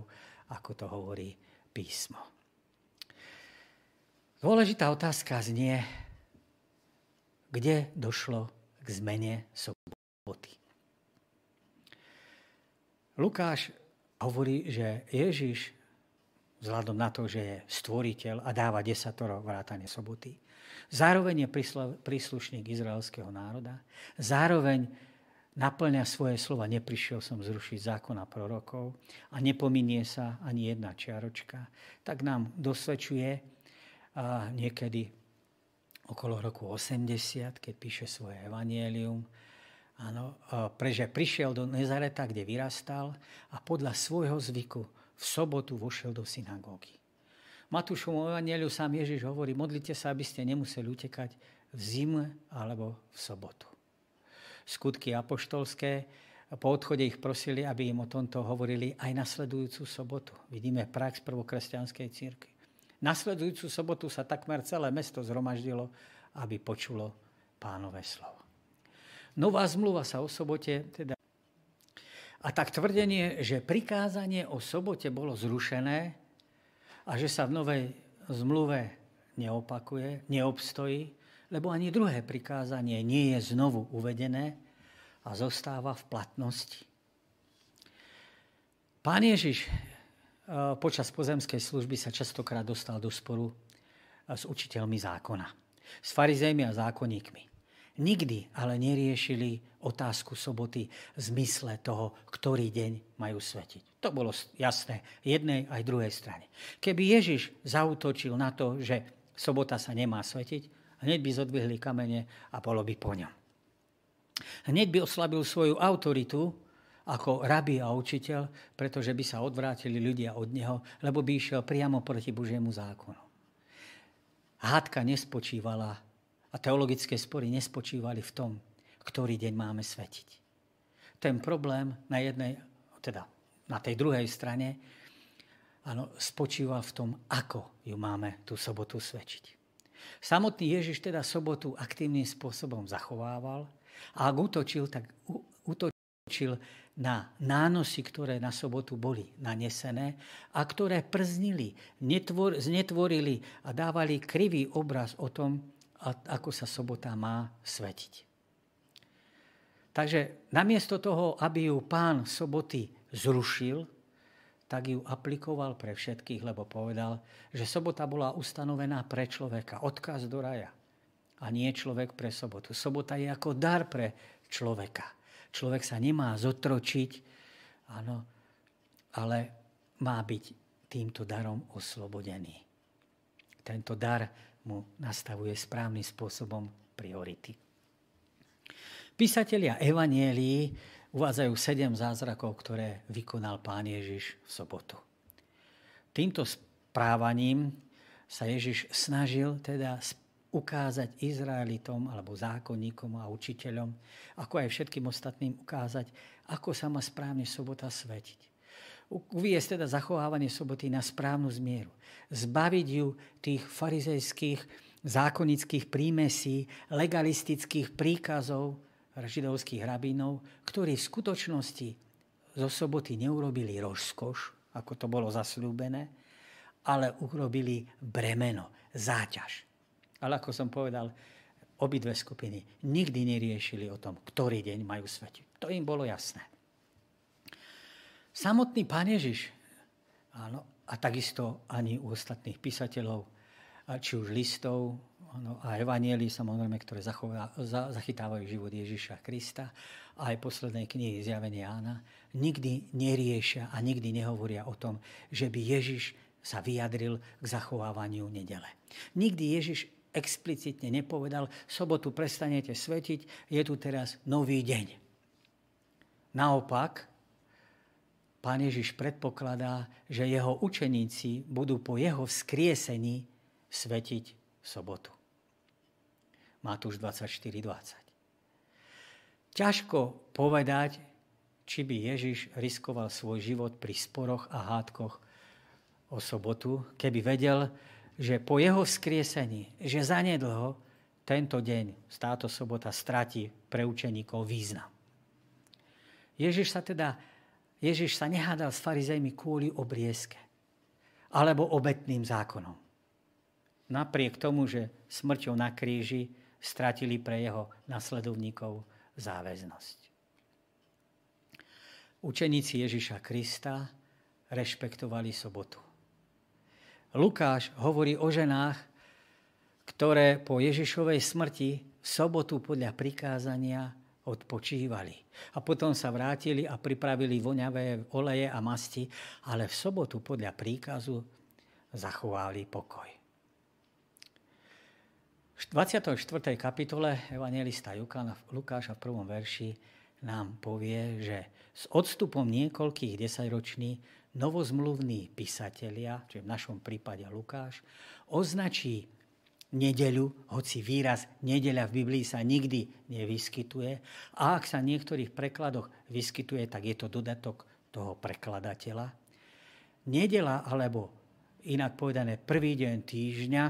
ako to hovorí písmo. Dôležitá otázka znie, kde došlo k zmene soboty. Lukáš hovorí, že Ježiš, vzhľadom na to, že je stvoriteľ a dáva desatoro vrátane soboty, zároveň je príslušník izraelského národa, zároveň naplňa svoje slova, neprišiel som zrušiť zákon a prorokov a nepominie sa ani jedna čiaročka, tak nám dosvedčuje, a niekedy okolo roku 80, keď píše svoje evanielium. Áno, preže prišiel do Nezareta, kde vyrastal a podľa svojho zvyku v sobotu vošiel do synagógy. Matúšovom evanieliu sám Ježiš hovorí, modlite sa, aby ste nemuseli utekať v zime alebo v sobotu. Skutky apoštolské, po odchode ich prosili, aby im o tomto hovorili aj nasledujúcu sobotu. Vidíme prax prvokresťanskej círky. Nasledujúcu sobotu sa takmer celé mesto zhromaždilo, aby počulo pánové slovo. Nová zmluva sa o sobote teda a tak tvrdenie, že prikázanie o sobote bolo zrušené a že sa v novej zmluve neopakuje, neobstojí, lebo ani druhé prikázanie nie je znovu uvedené a zostáva v platnosti. Pán Ježiš Eh, počas pozemskej služby sa častokrát dostal do sporu eh, s učiteľmi zákona, s farizejmi a zákonníkmi. Nikdy ale neriešili otázku soboty v zmysle toho, ktorý deň majú svetiť. To bolo jasné jednej aj druhej strane. Keby Ježiš zautočil na to, že sobota sa nemá svetiť, hneď by zodvihli kamene a bolo by po ňom. Hneď by oslabil svoju autoritu ako rabi a učiteľ, pretože by sa odvrátili ľudia od neho, lebo by išiel priamo proti Božiemu zákonu. Hádka nespočívala a teologické spory nespočívali v tom, ktorý deň máme svetiť. Ten problém na jednej, teda na tej druhej strane, áno, spočíval v tom, ako ju máme tú sobotu svedčiť. Samotný Ježiš teda sobotu aktívnym spôsobom zachovával a ak útočil, tak útočil na nánosy, ktoré na sobotu boli nanesené a ktoré prznili, netvor, znetvorili a dávali krivý obraz o tom, ako sa sobota má svetiť. Takže namiesto toho, aby ju pán soboty zrušil, tak ju aplikoval pre všetkých, lebo povedal, že sobota bola ustanovená pre človeka, odkaz do raja a nie človek pre sobotu. Sobota je ako dar pre človeka. Človek sa nemá zotročiť, áno, ale má byť týmto darom oslobodený. Tento dar mu nastavuje správnym spôsobom priority. Písatelia Evanielii uvádzajú sedem zázrakov, ktoré vykonal pán Ježiš v sobotu. Týmto správaním sa Ježiš snažil teda ukázať Izraelitom alebo zákonníkom a učiteľom, ako aj všetkým ostatným ukázať, ako sa má správne sobota svetiť. Uviesť teda zachovávanie soboty na správnu zmieru. Zbaviť ju tých farizejských, zákonických prímesí, legalistických príkazov židovských rabínov, ktorí v skutočnosti zo soboty neurobili rozkoš, ako to bolo zasľúbené, ale urobili bremeno, záťaž. Ale ako som povedal, obidve skupiny nikdy neriešili o tom, ktorý deň majú svetiť. To im bolo jasné. Samotný pán Ježiš, áno, a takisto ani u ostatných písateľov, či už listov áno, a evanielí, samozrejme, ktoré zachová, za, zachytávajú život Ježiša Krista, a aj poslednej knihy Zjavenia Jána, nikdy neriešia a nikdy nehovoria o tom, že by Ježiš sa vyjadril k zachovávaniu nedele. Nikdy Ježiš explicitne nepovedal, sobotu prestanete svetiť, je tu teraz nový deň. Naopak, pán Ježiš predpokladá, že jeho učeníci budú po jeho vzkriesení svetiť sobotu. Matúš 24.20. Ťažko povedať, či by Ježiš riskoval svoj život pri sporoch a hádkoch o sobotu, keby vedel, že po jeho vzkriesení, že zanedlho tento deň, táto sobota, stratí pre učeníkov význam. Ježiš sa teda Ježiš sa nehádal s farizejmi kvôli obriezke alebo obetným zákonom. Napriek tomu, že smrťou na kríži stratili pre jeho nasledovníkov záväznosť. Učeníci Ježiša Krista rešpektovali sobotu. Lukáš hovorí o ženách, ktoré po Ježišovej smrti v sobotu podľa prikázania odpočívali. A potom sa vrátili a pripravili voňavé oleje a masti, ale v sobotu podľa príkazu zachovali pokoj. V 24. kapitole evangelista Lukáša v prvom verši nám povie, že s odstupom niekoľkých desaťroční novozmluvní písatelia, čiže v našom prípade Lukáš, označí nedeľu, hoci výraz nedeľa v Biblii sa nikdy nevyskytuje. A ak sa v niektorých prekladoch vyskytuje, tak je to dodatok toho prekladateľa. Nedela, alebo inak povedané prvý deň týždňa,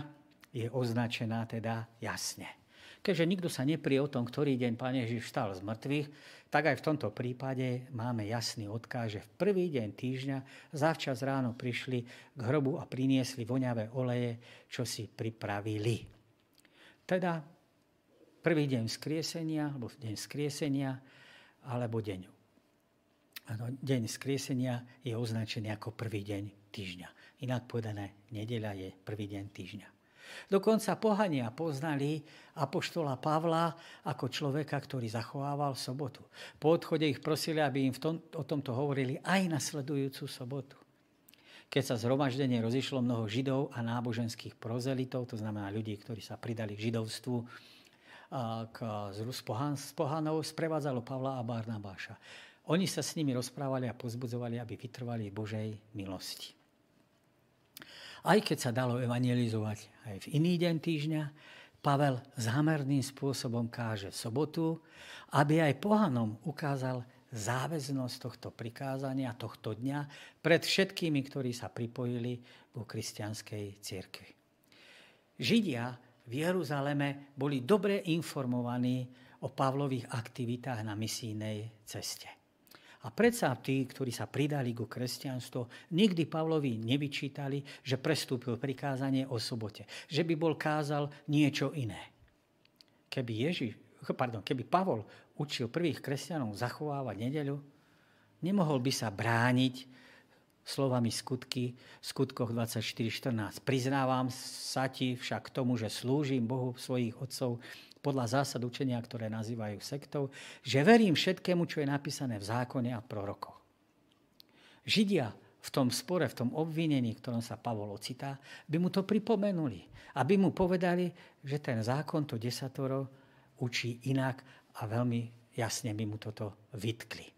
je označená teda jasne. Keďže nikto sa neprie o tom, ktorý deň Pán Ježiš vstal z mŕtvych, tak aj v tomto prípade máme jasný odkaz, že v prvý deň týždňa zavčas ráno prišli k hrobu a priniesli voňavé oleje, čo si pripravili. Teda prvý deň skriesenia, alebo deň skriesenia, alebo deň. Ano, deň skriesenia je označený ako prvý deň týždňa. Inak povedané, nedeľa je prvý deň týždňa. Dokonca pohania poznali apoštola Pavla ako človeka, ktorý zachovával sobotu. Po odchode ich prosili, aby im v tom, o tomto hovorili aj na sledujúcu sobotu. Keď sa zhromaždenie rozišlo mnoho židov a náboženských prozelitov, to znamená ľudí, ktorí sa pridali k židovstvu, k, z, pohan, pohanov, sprevádzalo Pavla a Barnabáša. Oni sa s nimi rozprávali a pozbudzovali, aby vytrvali Božej milosti. Aj keď sa dalo evangelizovať aj v iný deň týždňa, Pavel zámerným spôsobom káže sobotu, aby aj pohanom ukázal záväznosť tohto prikázania, tohto dňa pred všetkými, ktorí sa pripojili ku kresťanskej cirkvi. Židia v Jeruzaleme boli dobre informovaní o Pavlových aktivitách na misijnej ceste. A predsa tí, ktorí sa pridali ku kresťanstvu, nikdy Pavlovi nevyčítali, že prestúpil prikázanie o sobote. Že by bol kázal niečo iné. Keby, Ježi, pardon, keby Pavol učil prvých kresťanov zachovávať nedeľu, nemohol by sa brániť slovami skutky, v skutkoch 24.14. Priznávam sa ti však k tomu, že slúžim Bohu svojich otcov podľa zásad učenia, ktoré nazývajú sektou, že verím všetkému, čo je napísané v zákone a prorokoch. Židia v tom spore, v tom obvinení, v ktorom sa Pavol ocitá, by mu to pripomenuli. Aby mu povedali, že ten zákon, to desatoro, učí inak a veľmi jasne by mu toto vytkli.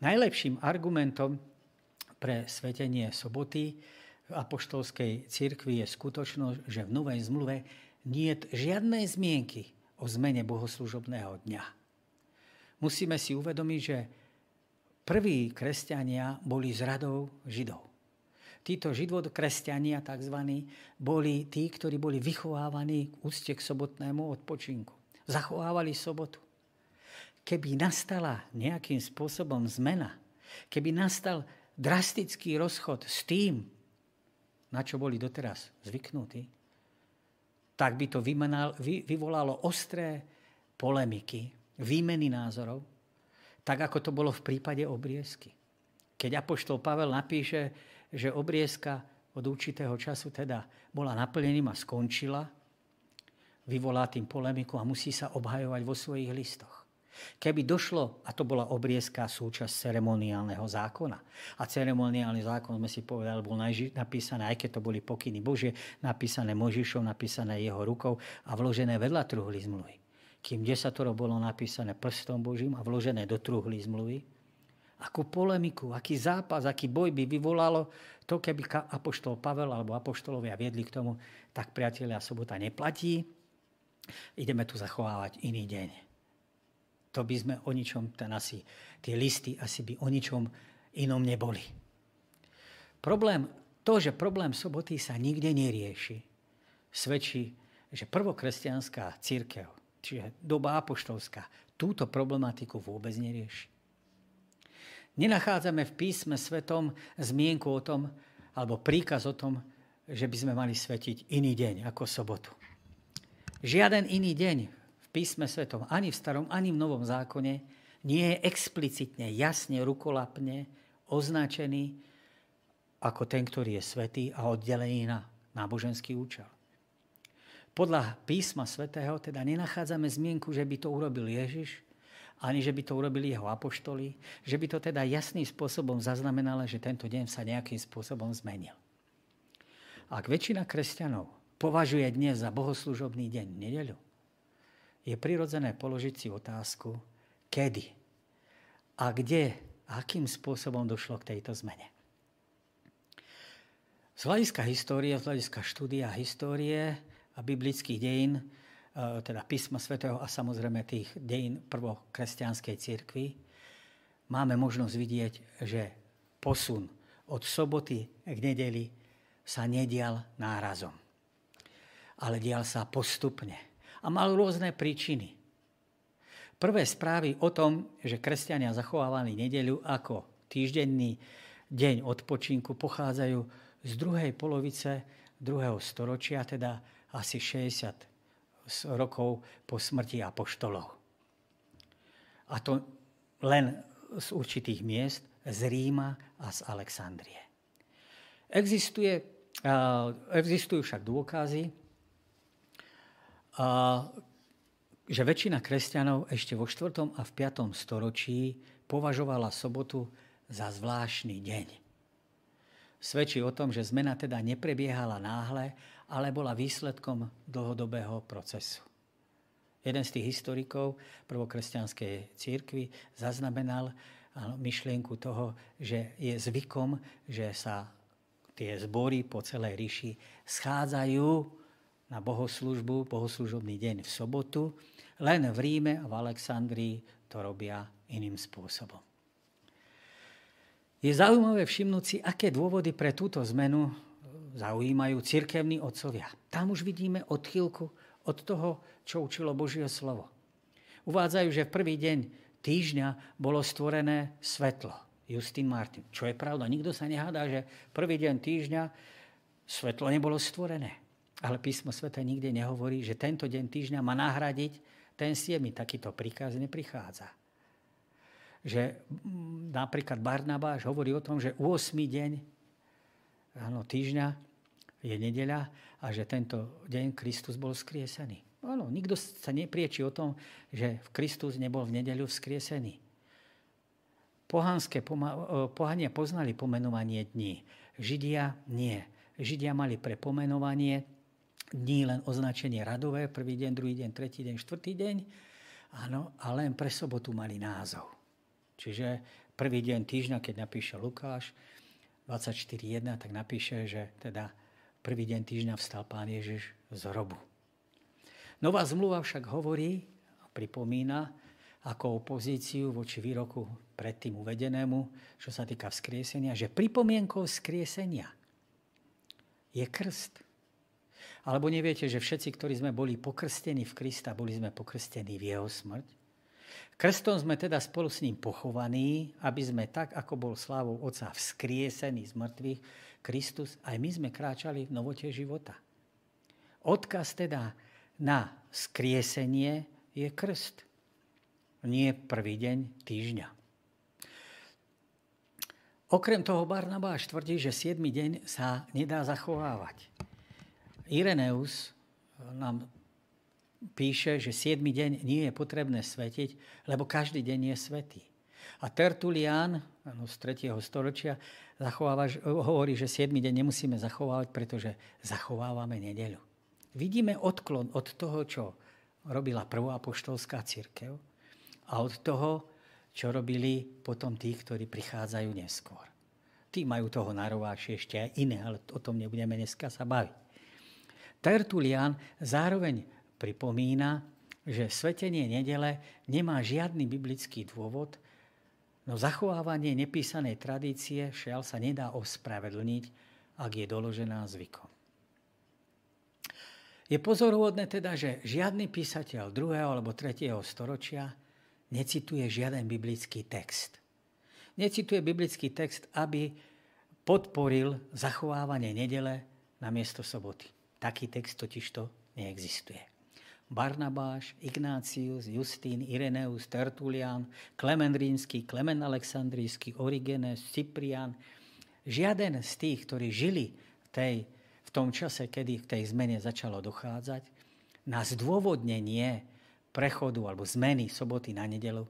Najlepším argumentom pre svetenie soboty v apoštolskej cirkvi je skutočnosť, že v Novej zmluve nie je žiadnej zmienky o zmene bohoslužobného dňa. Musíme si uvedomiť, že prví kresťania boli z radou židov. Títo židvodokresťania tzv. boli tí, ktorí boli vychovávaní k úcte k sobotnému odpočinku. Zachovávali sobotu. Keby nastala nejakým spôsobom zmena, keby nastal drastický rozchod s tým, na čo boli doteraz zvyknutí, tak by to vymenal, vy, vyvolalo ostré polemiky, výmeny názorov, tak ako to bolo v prípade obriezky. Keď Apoštol Pavel napíše, že obriezka od určitého času teda bola naplnením a skončila, vyvolá tým polemiku a musí sa obhajovať vo svojich listoch. Keby došlo, a to bola obriezka súčasť ceremoniálneho zákona, a ceremoniálny zákon, sme si povedali, bol napísané, aj keď to boli pokyny Bože, napísané Možišom, napísané jeho rukou a vložené vedľa truhly zmluvy. Kým desatoro bolo napísané prstom Božím a vložené do truhly zmluvy, akú polemiku, aký zápas, aký boj by vyvolalo to, keby apoštol Pavel alebo apoštolovia viedli k tomu, tak priatelia, sobota neplatí, ideme tu zachovávať iný deň. To by sme o ničom, ten asi, tie listy asi by o ničom inom neboli. Problém, to, že problém soboty sa nikde nerieši, svedčí, že prvokresťanská církev, čiže doba apoštolská, túto problematiku vôbec nerieši. Nenachádzame v písme svetom zmienku o tom, alebo príkaz o tom, že by sme mali svetiť iný deň ako sobotu. Žiaden iný deň písme svetom, ani v starom, ani v novom zákone, nie je explicitne, jasne, rukolapne označený ako ten, ktorý je svetý a oddelený na náboženský účel. Podľa písma svätého teda nenachádzame zmienku, že by to urobil Ježiš, ani že by to urobili jeho apoštoli, že by to teda jasným spôsobom zaznamenalo, že tento deň sa nejakým spôsobom zmenil. Ak väčšina kresťanov považuje dnes za bohoslužobný deň, nedeľu, je prirodzené položiť si otázku, kedy a kde, akým spôsobom došlo k tejto zmene. Z hľadiska histórie, z hľadiska štúdia histórie a biblických dejín E, teda písma svätého a samozrejme tých dejín prvokresťanskej cirkvi, máme možnosť vidieť, že posun od soboty k nedeli sa nedial nárazom. Ale dial sa postupne. A mal rôzne príčiny. Prvé správy o tom, že kresťania zachovávali nedeľu ako týždenný deň odpočinku, pochádzajú z druhej polovice druhého storočia, teda asi 60 rokov po smrti apoštolov. A to len z určitých miest, z Ríma a z Alexandrie. Existuje, existujú však dôkazy, že väčšina kresťanov ešte vo 4. a v 5. storočí považovala sobotu za zvláštny deň. Svedčí o tom, že zmena teda neprebiehala náhle, ale bola výsledkom dlhodobého procesu. Jeden z tých historikov prvokresťanskej církvy zaznamenal myšlienku toho, že je zvykom, že sa tie zbory po celej ríši schádzajú na bohoslužbu, bohoslužobný deň v sobotu, len v Ríme a v Alexandrii to robia iným spôsobom. Je zaujímavé všimnúť si, aké dôvody pre túto zmenu zaujímajú cirkevní otcovia. Tam už vidíme odchýlku od toho, čo učilo Božie slovo. Uvádzajú, že v prvý deň týždňa bolo stvorené svetlo. Justin Martin. Čo je pravda, nikto sa nehádá, že prvý deň týždňa svetlo nebolo stvorené. Ale písmo sveta nikde nehovorí, že tento deň týždňa má nahradiť ten siedmy. Takýto príkaz neprichádza. Že mm, napríklad Barnabáš hovorí o tom, že 8. deň áno, týždňa je nedeľa a že tento deň Kristus bol skriesený. Áno, nikto sa neprieči o tom, že Kristus nebol v nedeľu vzkriesený. Pohanské, pohania poznali pomenovanie dní. Židia nie. Židia mali pre pomenovanie dní len označenie radové, prvý deň, druhý deň, tretí deň, štvrtý deň, áno, a len pre sobotu mali názov. Čiže prvý deň týždňa, keď napíše Lukáš, 24.1, tak napíše, že teda prvý deň týždňa vstal pán Ježiš z hrobu. Nová zmluva však hovorí a pripomína ako opozíciu voči výroku predtým uvedenému, čo sa týka vzkriesenia, že pripomienkou vzkriesenia je krst. Alebo neviete, že všetci, ktorí sme boli pokrstení v Krista, boli sme pokrstení v jeho smrť? Krstom sme teda spolu s ním pochovaní, aby sme tak, ako bol slávou Otca vzkriesený z mŕtvych, Kristus, aj my sme kráčali v novote života. Odkaz teda na skriesenie je krst. Nie prvý deň týždňa. Okrem toho Barnabáš tvrdí, že 7. deň sa nedá zachovávať. Ireneus nám píše, že 7. deň nie je potrebné svetiť, lebo každý deň je svetý. A Tertulian z 3. storočia hovorí, že 7. deň nemusíme zachovávať, pretože zachovávame nedeľu. Vidíme odklon od toho, čo robila prvoapoštolská církev a od toho, čo robili potom tí, ktorí prichádzajú neskôr. Tí majú toho narováši ešte aj iné, ale o tom nebudeme dneska sa baviť. Tertulian zároveň pripomína, že svetenie nedele nemá žiadny biblický dôvod, no zachovávanie nepísanej tradície šiaľ sa nedá ospravedlniť, ak je doložená zvykom. Je pozorovodné teda, že žiadny písateľ 2. alebo 3. storočia necituje žiaden biblický text. Necituje biblický text, aby podporil zachovávanie nedele na miesto soboty. Taký text totižto neexistuje. Barnabáš, Ignácius, Justín, Ireneus, Tertulian, Klement Rímsky, Klement Aleksandrijský, Origenes, Cyprian. Žiaden z tých, ktorí žili v tej v tom čase, kedy k tej zmene začalo dochádzať, na zdôvodnenie prechodu alebo zmeny soboty na nedelu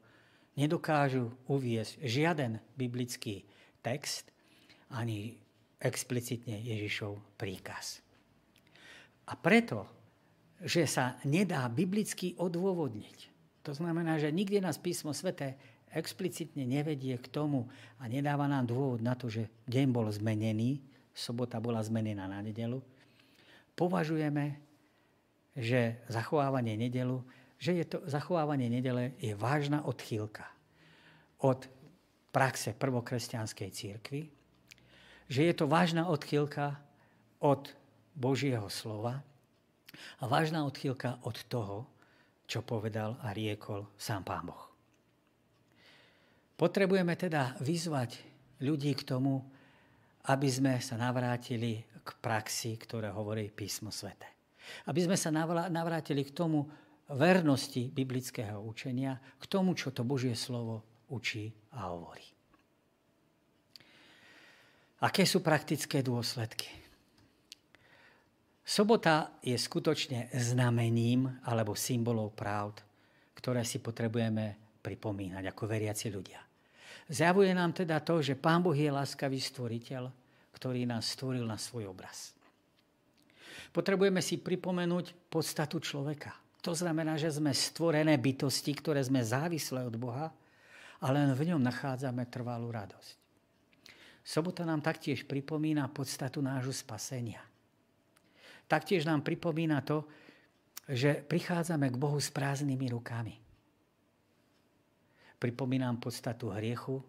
nedokážu uviesť žiaden biblický text ani explicitne Ježišov príkaz. A preto, že sa nedá biblicky odôvodniť, to znamená, že nikde nás písmo svete explicitne nevedie k tomu a nedáva nám dôvod na to, že deň bol zmenený, sobota bola zmenená na nedelu, považujeme, že zachovávanie nedelu, že je to, zachovávanie nedele je vážna odchýlka od praxe prvokresťanskej církvy, že je to vážna odchýlka od Božieho slova a vážna odchýlka od toho, čo povedal a riekol sám Pán Boh. Potrebujeme teda vyzvať ľudí k tomu, aby sme sa navrátili k praxi, ktoré hovorí písmo svete. Aby sme sa navrátili k tomu vernosti biblického učenia, k tomu, čo to Božie slovo učí a hovorí. Aké sú praktické dôsledky? Sobota je skutočne znamením alebo symbolov práv, ktoré si potrebujeme pripomínať ako veriaci ľudia. Zjavuje nám teda to, že Pán Boh je láskavý stvoriteľ, ktorý nás stvoril na svoj obraz. Potrebujeme si pripomenúť podstatu človeka. To znamená, že sme stvorené bytosti, ktoré sme závislé od Boha a len v ňom nachádzame trvalú radosť. Sobota nám taktiež pripomína podstatu nášho spasenia. Taktiež nám pripomína to, že prichádzame k Bohu s prázdnymi rukami. Pripomínam podstatu hriechu,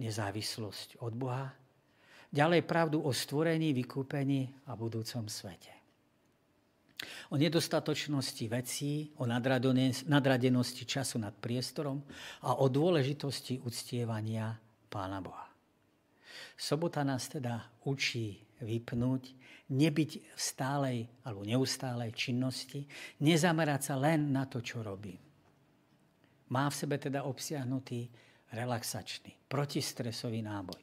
nezávislosť od Boha. Ďalej pravdu o stvorení, vykúpení a budúcom svete. O nedostatočnosti vecí, o nadradenosti času nad priestorom a o dôležitosti uctievania Pána Boha. Sobota nás teda učí vypnúť, nebyť v stálej alebo neustálej činnosti, nezamerať sa len na to, čo robím má v sebe teda obsiahnutý relaxačný, protistresový náboj.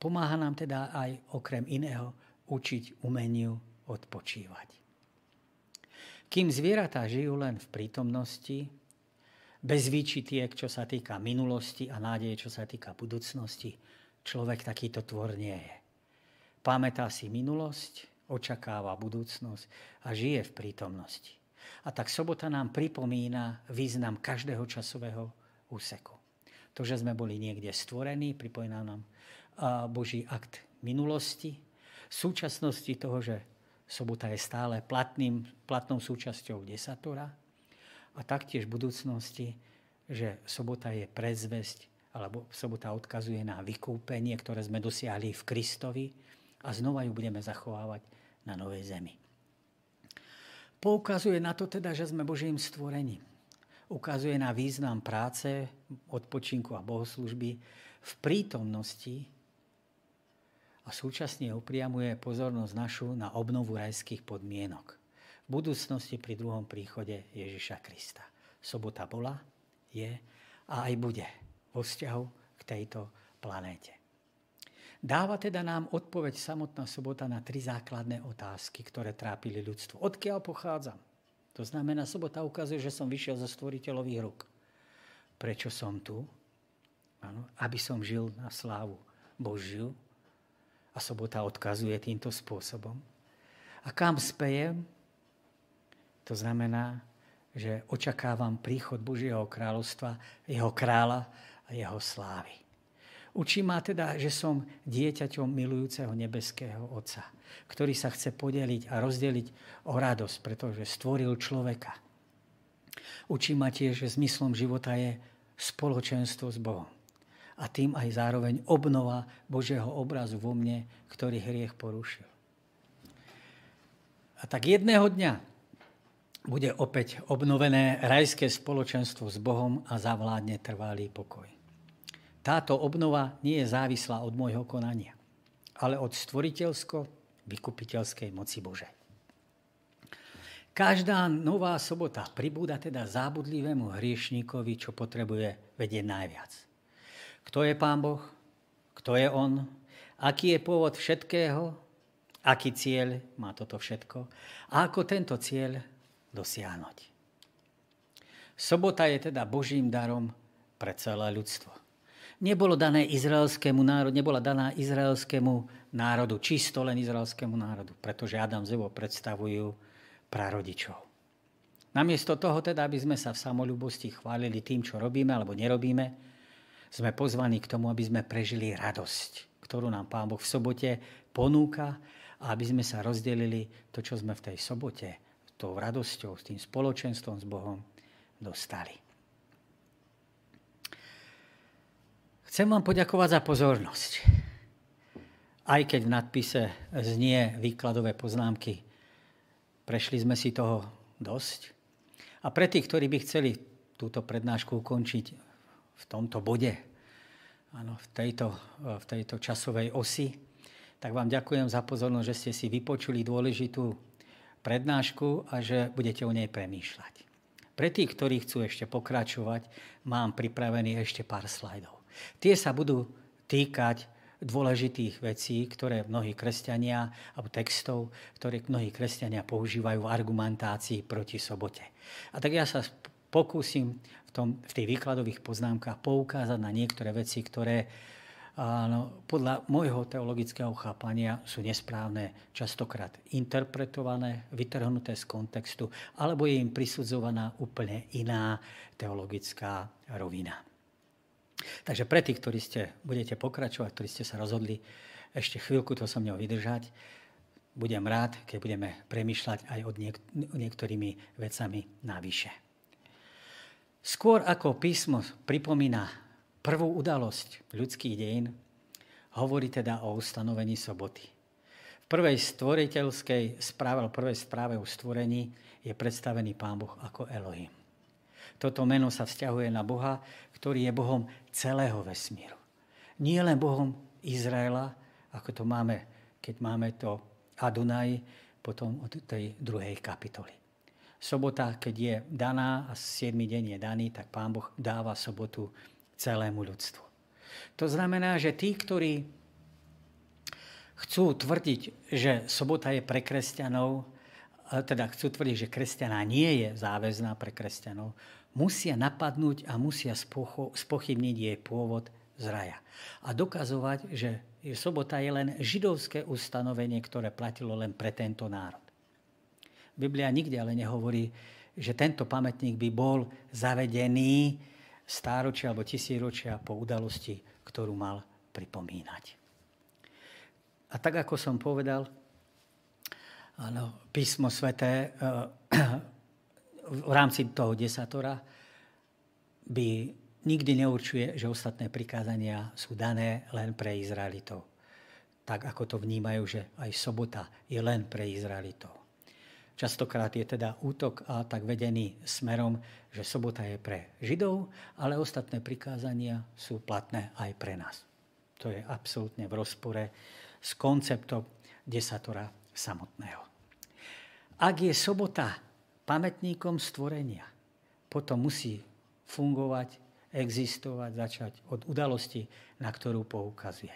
Pomáha nám teda aj okrem iného učiť umeniu odpočívať. Kým zvieratá žijú len v prítomnosti, bez výčitiek, čo sa týka minulosti a nádeje, čo sa týka budúcnosti, človek takýto tvor nie je. Pamätá si minulosť, očakáva budúcnosť a žije v prítomnosti. A tak sobota nám pripomína význam každého časového úseku. To, že sme boli niekde stvorení, pripomína nám Boží akt minulosti, súčasnosti toho, že sobota je stále platným, platnou súčasťou desatora a taktiež budúcnosti, že sobota je prezvesť, alebo sobota odkazuje na vykúpenie, ktoré sme dosiahli v Kristovi a znova ju budeme zachovávať na novej zemi. Poukazuje na to teda, že sme Božím stvorením. Ukazuje na význam práce, odpočinku a bohoslužby v prítomnosti a súčasne upriamuje pozornosť našu na obnovu rajských podmienok. V budúcnosti pri druhom príchode Ježiša Krista. Sobota bola, je a aj bude vo vzťahu k tejto planéte. Dáva teda nám odpoveď samotná sobota na tri základné otázky, ktoré trápili ľudstvo. Odkiaľ pochádzam? To znamená, sobota ukazuje, že som vyšiel zo stvoriteľových rúk. Prečo som tu? Ano, aby som žil na slávu Božiu. A sobota odkazuje týmto spôsobom. A kam spejem? To znamená, že očakávam príchod Božieho kráľovstva, jeho kráľa a jeho slávy. Učí ma teda, že som dieťaťom milujúceho nebeského Otca, ktorý sa chce podeliť a rozdeliť o radosť, pretože stvoril človeka. Učí ma tiež, že zmyslom života je spoločenstvo s Bohom. A tým aj zároveň obnova Božieho obrazu vo mne, ktorý hriech porušil. A tak jedného dňa bude opäť obnovené rajské spoločenstvo s Bohom a zavládne trvalý pokoj. Táto obnova nie je závislá od môjho konania, ale od stvoriteľsko-vykupiteľskej moci Božej. Každá nová sobota pribúda teda zábudlivému hriešníkovi, čo potrebuje vedieť najviac. Kto je Pán Boh? Kto je On? Aký je pôvod všetkého? Aký cieľ má toto všetko? A ako tento cieľ dosiahnuť? Sobota je teda Božím darom pre celé ľudstvo nebolo dané izraelskému národu, nebola daná izraelskému národu, čisto len izraelskému národu, pretože Adam z Evo predstavujú prarodičov. Namiesto toho teda, aby sme sa v samolúbosti chválili tým, čo robíme alebo nerobíme, sme pozvaní k tomu, aby sme prežili radosť, ktorú nám Pán Boh v sobote ponúka a aby sme sa rozdelili to, čo sme v tej sobote, tou radosťou, s tým spoločenstvom s Bohom dostali. Chcem vám poďakovať za pozornosť. Aj keď v nadpise znie výkladové poznámky, prešli sme si toho dosť. A pre tých, ktorí by chceli túto prednášku ukončiť v tomto bode, áno, v, tejto, v tejto časovej osi, tak vám ďakujem za pozornosť, že ste si vypočuli dôležitú prednášku a že budete o nej premýšľať. Pre tých, ktorí chcú ešte pokračovať, mám pripravený ešte pár slajdov. Tie sa budú týkať dôležitých vecí, ktoré mnohí kresťania, alebo textov, ktoré mnohí kresťania používajú v argumentácii proti sobote. A tak ja sa pokúsim v, tom, v tých výkladových poznámkach poukázať na niektoré veci, ktoré áno, podľa môjho teologického chápania sú nesprávne, častokrát interpretované, vytrhnuté z kontextu, alebo je im prisudzovaná úplne iná teologická rovina. Takže pre tých, ktorí ste, budete pokračovať, ktorí ste sa rozhodli ešte chvíľku to so mnou vydržať, budem rád, keď budeme premyšľať aj o niek- niektorými vecami navyše. Skôr ako písmo pripomína prvú udalosť ľudských dejín, hovorí teda o ustanovení soboty. V prvej stvoriteľskej správe, alebo prvej správe o stvorení je predstavený Pán Boh ako Elohim. Toto meno sa vzťahuje na Boha, ktorý je Bohom celého vesmíru. Nie len Bohom Izraela, ako to máme, keď máme to Adunaj, potom od tej druhej kapitoly. Sobota, keď je daná a 7. deň je daný, tak Pán Boh dáva sobotu celému ľudstvu. To znamená, že tí, ktorí chcú tvrdiť, že sobota je pre kresťanov, teda chcú tvrdiť, že kresťaná nie je záväzná pre kresťanov, musia napadnúť a musia spochybniť jej pôvod z raja. A dokazovať, že sobota je len židovské ustanovenie, ktoré platilo len pre tento národ. Biblia nikde ale nehovorí, že tento pamätník by bol zavedený stáročia alebo tisíročia po udalosti, ktorú mal pripomínať. A tak, ako som povedal, áno, písmo sveté v rámci toho desatora by nikdy neurčuje, že ostatné prikázania sú dané len pre Izraelitov. Tak ako to vnímajú, že aj sobota je len pre Izraelitov. Častokrát je teda útok a tak vedený smerom, že sobota je pre Židov, ale ostatné prikázania sú platné aj pre nás. To je absolútne v rozpore s konceptom desatora samotného. Ak je sobota pamätníkom stvorenia. Potom musí fungovať, existovať, začať od udalosti, na ktorú poukazuje.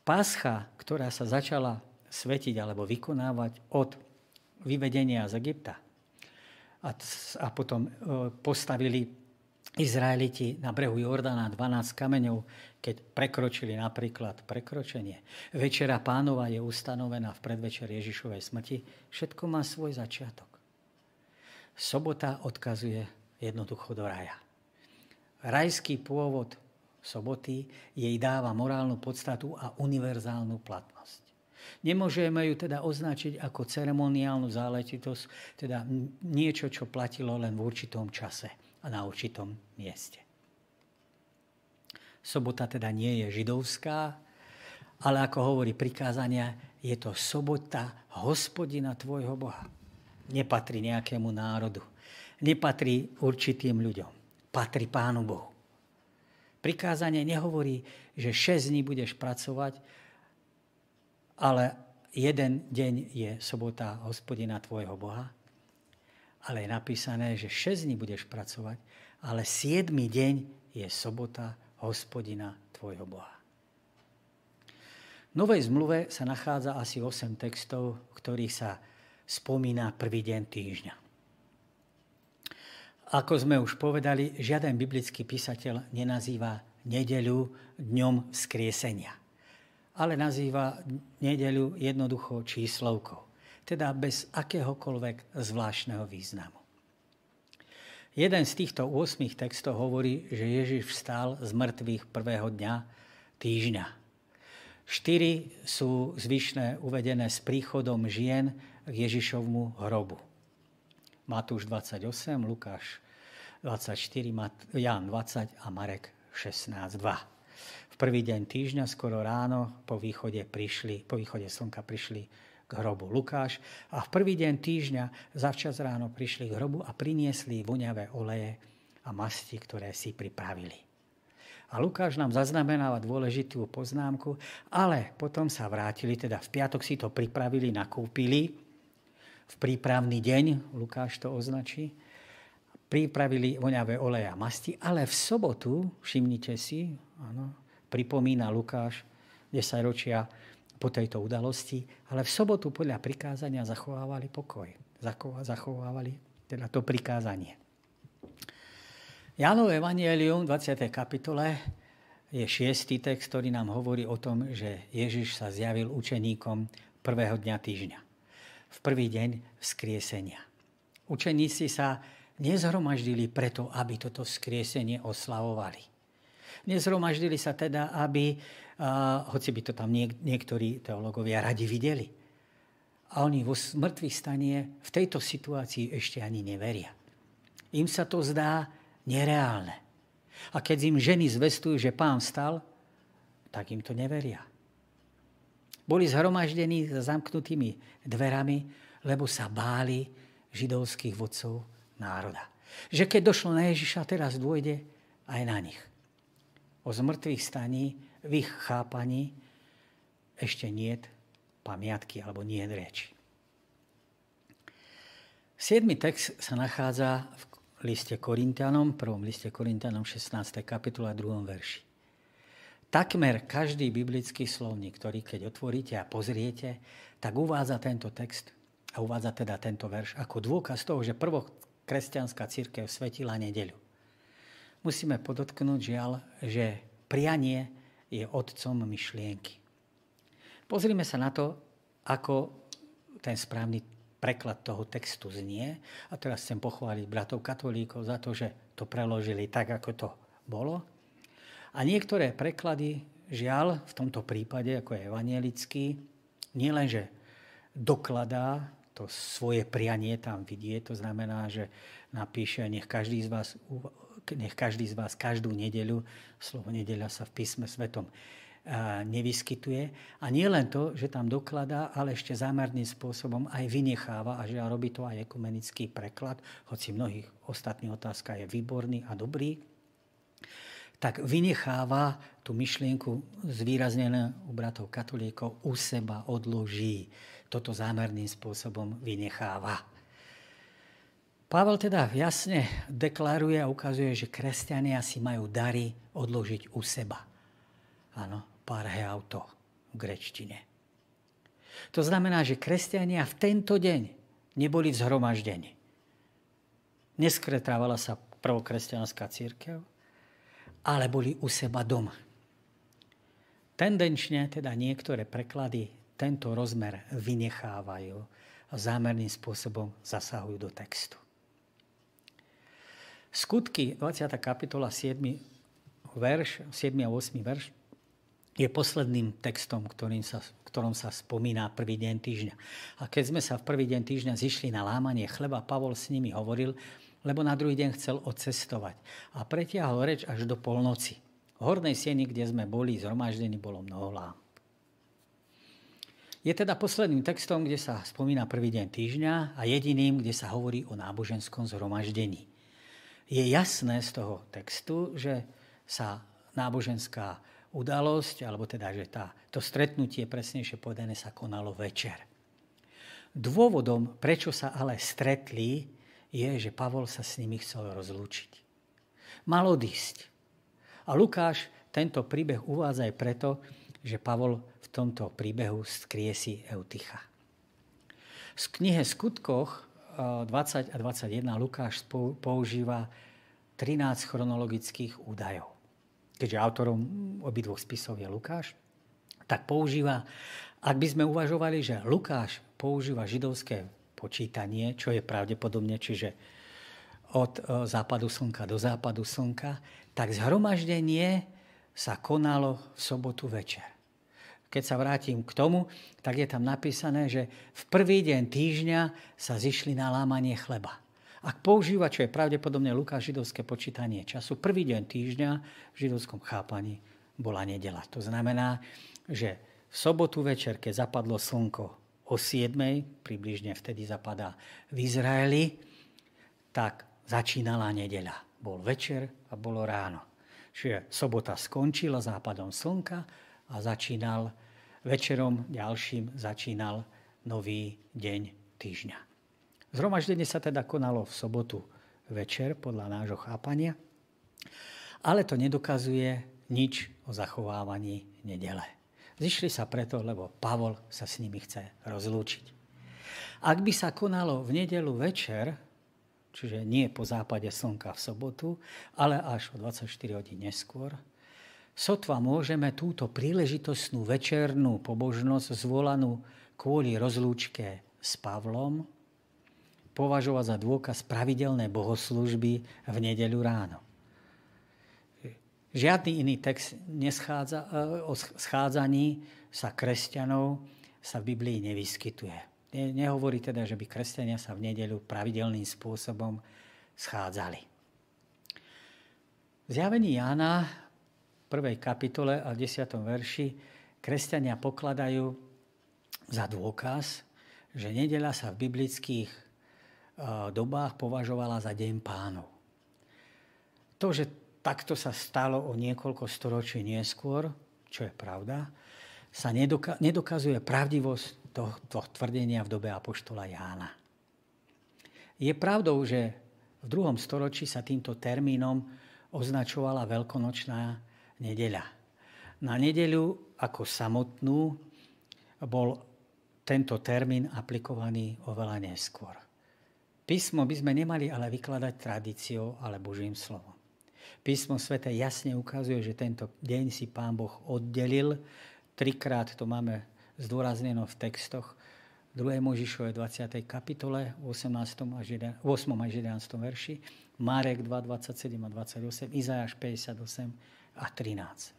Páscha, ktorá sa začala svetiť alebo vykonávať od vyvedenia z Egypta a, a potom e, postavili Izraeliti na brehu Jordana 12 kameňov, keď prekročili napríklad prekročenie. Večera pánova je ustanovená v predvečer Ježišovej smrti. Všetko má svoj začiatok. Sobota odkazuje jednoducho do raja. Rajský pôvod soboty jej dáva morálnu podstatu a univerzálnu platnosť. Nemôžeme ju teda označiť ako ceremoniálnu záležitosť, teda niečo, čo platilo len v určitom čase a na určitom mieste. Sobota teda nie je židovská, ale ako hovorí prikázania, je to sobota hospodina tvojho Boha. Nepatrí nejakému národu. Nepatrí určitým ľuďom. Patrí Pánu Bohu. Prikázanie nehovorí, že 6 dní budeš pracovať, ale jeden deň je sobota hospodina tvojho Boha. Ale je napísané, že 6 dní budeš pracovať, ale 7 deň je sobota hospodina tvojho Boha. V Novej zmluve sa nachádza asi 8 textov, ktorých sa spomína prvý deň týždňa. Ako sme už povedali, žiaden biblický písateľ nenazýva nedeľu dňom vzkriesenia, ale nazýva nedeľu jednoducho číslovkou, teda bez akéhokoľvek zvláštneho významu. Jeden z týchto 8 textov hovorí, že Ježiš vstal z mŕtvych prvého dňa týždňa. Štyri sú zvyšné uvedené s príchodom žien k Ježišovmu hrobu. Matúš 28, Lukáš 24, Jan 20 a Marek 16.2. V prvý deň týždňa, skoro ráno, po východe, prišli, po východe slnka prišli k hrobu Lukáš a v prvý deň týždňa zavčas ráno prišli k hrobu a priniesli voňavé oleje a masti, ktoré si pripravili. A Lukáš nám zaznamenáva dôležitú poznámku, ale potom sa vrátili, teda v piatok si to pripravili, nakúpili, v prípravný deň, Lukáš to označí, pripravili voňavé oleje a masti, ale v sobotu, všimnite si, áno, pripomína Lukáš 10 ročia po tejto udalosti, ale v sobotu podľa prikázania zachovávali pokoj. Zachovávali teda to prikázanie. Jánov Evangelium v 20. kapitole je šiestý text, ktorý nám hovorí o tom, že Ježiš sa zjavil učeníkom prvého dňa týždňa. V prvý deň vzkriesenia. Učeníci sa nezhromaždili preto, aby toto vzkriesenie oslavovali. Nezhromaždili sa teda, aby a, hoci by to tam niek- niektorí teológovia radi videli. A oni vo mŕtvych stanie v tejto situácii ešte ani neveria. Im sa to zdá nereálne. A keď im ženy zvestujú, že pán stal, tak im to neveria. Boli zhromaždení za zamknutými dverami, lebo sa báli židovských vodcov národa. Že keď došlo na Ježiša, teraz dôjde aj na nich. O zmrtvých staní v ich chápaní ešte nie pamiatky alebo nie reči. Siedmy text sa nachádza v liste Korintianom, prvom liste Korintianom 16. kapitula 2. verši. Takmer každý biblický slovník, ktorý keď otvoríte a pozriete, tak uvádza tento text a uvádza teda tento verš ako dôkaz toho, že prvo kresťanská církev svetila nedeľu. Musíme podotknúť žiaľ, že prianie je otcom myšlienky. Pozrime sa na to, ako ten správny preklad toho textu znie. A teraz chcem pochváliť bratov katolíkov za to, že to preložili tak, ako to bolo. A niektoré preklady, žiaľ, v tomto prípade, ako je evanielický, nielenže dokladá to svoje prianie tam vidie, to znamená, že napíše, nech každý z vás nech každý z vás každú nedeľu, slovo nedeľa sa v písme svetom nevyskytuje. A nie len to, že tam dokladá, ale ešte zámerným spôsobom aj vynecháva a že robí to aj ekumenický preklad, hoci mnohých ostatných otázka je výborný a dobrý, tak vynecháva tú myšlienku zvýraznené u bratov katolíkov u seba odloží. Toto zámerným spôsobom vynecháva. Pavel teda jasne deklaruje a ukazuje, že kresťania si majú dary odložiť u seba. Áno, auto v grečtine. To znamená, že kresťania v tento deň neboli v zhromaždení. Neskretrávala sa prvokresťanská církev, ale boli u seba doma. Tendenčne teda niektoré preklady tento rozmer vynechávajú a zámerným spôsobom zasahujú do textu. Skutky, 20. kapitola, 7. verš, 7. a 8. verš, je posledným textom, ktorým sa, ktorom sa spomína prvý deň týždňa. A keď sme sa v prvý deň týždňa zišli na lámanie chleba, Pavol s nimi hovoril, lebo na druhý deň chcel odcestovať. A pretiahol reč až do polnoci. V hornej sieni, kde sme boli zhromaždení, bolo mnoho lám. Je teda posledným textom, kde sa spomína prvý deň týždňa a jediným, kde sa hovorí o náboženskom zhromaždení. Je jasné z toho textu, že sa náboženská udalosť, alebo teda, že tá, to stretnutie, presnejšie povedané, sa konalo večer. Dôvodom, prečo sa ale stretli, je, že Pavol sa s nimi chcel rozlúčiť. Mal odísť. A Lukáš tento príbeh uvádza aj preto, že Pavol v tomto príbehu skrie si Eutycha. V knihe Skutkoch 20 eh, a 21 Lukáš používa 13 chronologických údajov. Keďže autorom obidvoch spisov je Lukáš, tak používa, ak by sme uvažovali, že Lukáš používa židovské počítanie, čo je pravdepodobne, čiže od eh, západu slnka do západu slnka, tak zhromaždenie sa konalo v sobotu večer keď sa vrátim k tomu, tak je tam napísané, že v prvý deň týždňa sa zišli na lámanie chleba. Ak používa, čo je pravdepodobne Lukáš židovské počítanie času, prvý deň týždňa v židovskom chápaní bola nedela. To znamená, že v sobotu večer, keď zapadlo slnko o 7, približne vtedy zapadá v Izraeli, tak začínala nedeľa. Bol večer a bolo ráno. Čiže sobota skončila západom slnka a začínal večerom ďalším začínal nový deň týždňa. Zhromaždenie sa teda konalo v sobotu večer podľa nášho chápania, ale to nedokazuje nič o zachovávaní nedele. Zišli sa preto, lebo Pavol sa s nimi chce rozlúčiť. Ak by sa konalo v nedelu večer, čiže nie po západe slnka v sobotu, ale až o 24 hodín neskôr, Sotva môžeme túto príležitostnú večernú pobožnosť zvolanú kvôli rozlúčke s Pavlom považovať za dôkaz pravidelnej bohoslužby v nedeľu ráno. Žiadny iný text neschádza, e, o schádzaní sa kresťanov sa v Biblii nevyskytuje. Nehovorí teda, že by kresťania sa v nedeľu pravidelným spôsobom schádzali. V zjavení Jána prvej kapitole a 10. verši kresťania pokladajú za dôkaz, že nedeľa sa v biblických e, dobách považovala za deň pánov. To, že takto sa stalo o niekoľko storočí neskôr, čo je pravda, sa nedokazuje pravdivosť tohto tvrdenia v dobe Apoštola Jána. Je pravdou, že v druhom storočí sa týmto termínom označovala veľkonočná nedeľa. Na nedeľu ako samotnú bol tento termín aplikovaný oveľa neskôr. Písmo by sme nemali ale vykladať tradíciou, ale Božím slovom. Písmo svete jasne ukazuje, že tento deň si Pán Boh oddelil. Trikrát to máme zdôraznené v textoch 2. Možišovej 20. kapitole 18. až 8. až 11. verši, Marek 2, 27 a 28, Izajáš 58 a 13.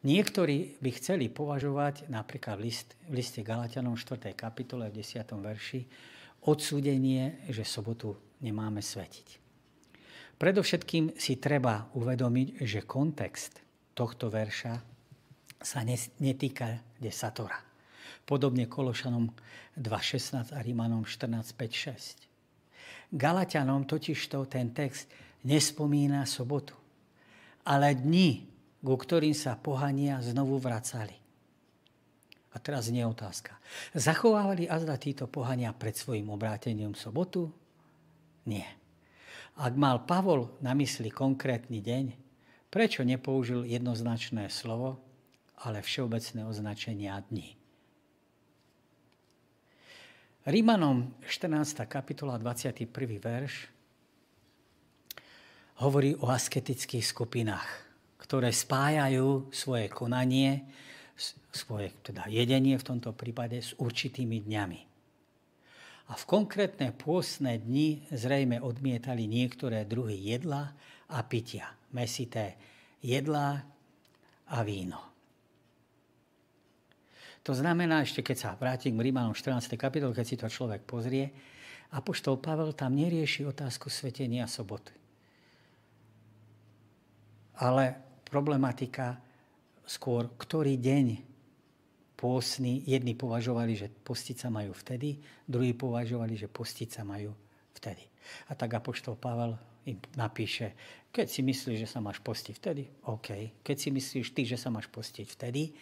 Niektorí by chceli považovať napríklad v, list, v liste Galatianom 4. kapitole v 10. verši odsúdenie, že sobotu nemáme svetiť. Predovšetkým si treba uvedomiť, že kontext tohto verša sa netýka desatora. Podobne Kološanom 2.16 a Rímanom 14.5.6. Galatianom totižto ten text nespomína sobotu ale dni, ku ktorým sa pohania znovu vracali. A teraz nie otázka. Zachovávali azda títo pohania pred svojim obrátením sobotu? Nie. Ak mal Pavol na mysli konkrétny deň, prečo nepoužil jednoznačné slovo, ale všeobecné označenia dní? Rímanom 14. kapitola 21. verš hovorí o asketických skupinách, ktoré spájajú svoje konanie, svoje teda jedenie v tomto prípade s určitými dňami. A v konkrétne pôstne dni zrejme odmietali niektoré druhy jedla a pitia. Mesité jedlá a víno. To znamená, ešte keď sa vrátim k Rímanom 14. kapitol, keď si to človek pozrie, Apoštol Pavel tam nerieši otázku svetenia soboty. Ale problematika skôr, ktorý deň pôsny, jedni považovali, že postiť sa majú vtedy, druhí považovali, že postiť sa majú vtedy. A tak Apoštol Pavel im napíše, keď si myslíš, že sa máš postiť vtedy, OK. Keď si myslíš ty, že sa máš postiť vtedy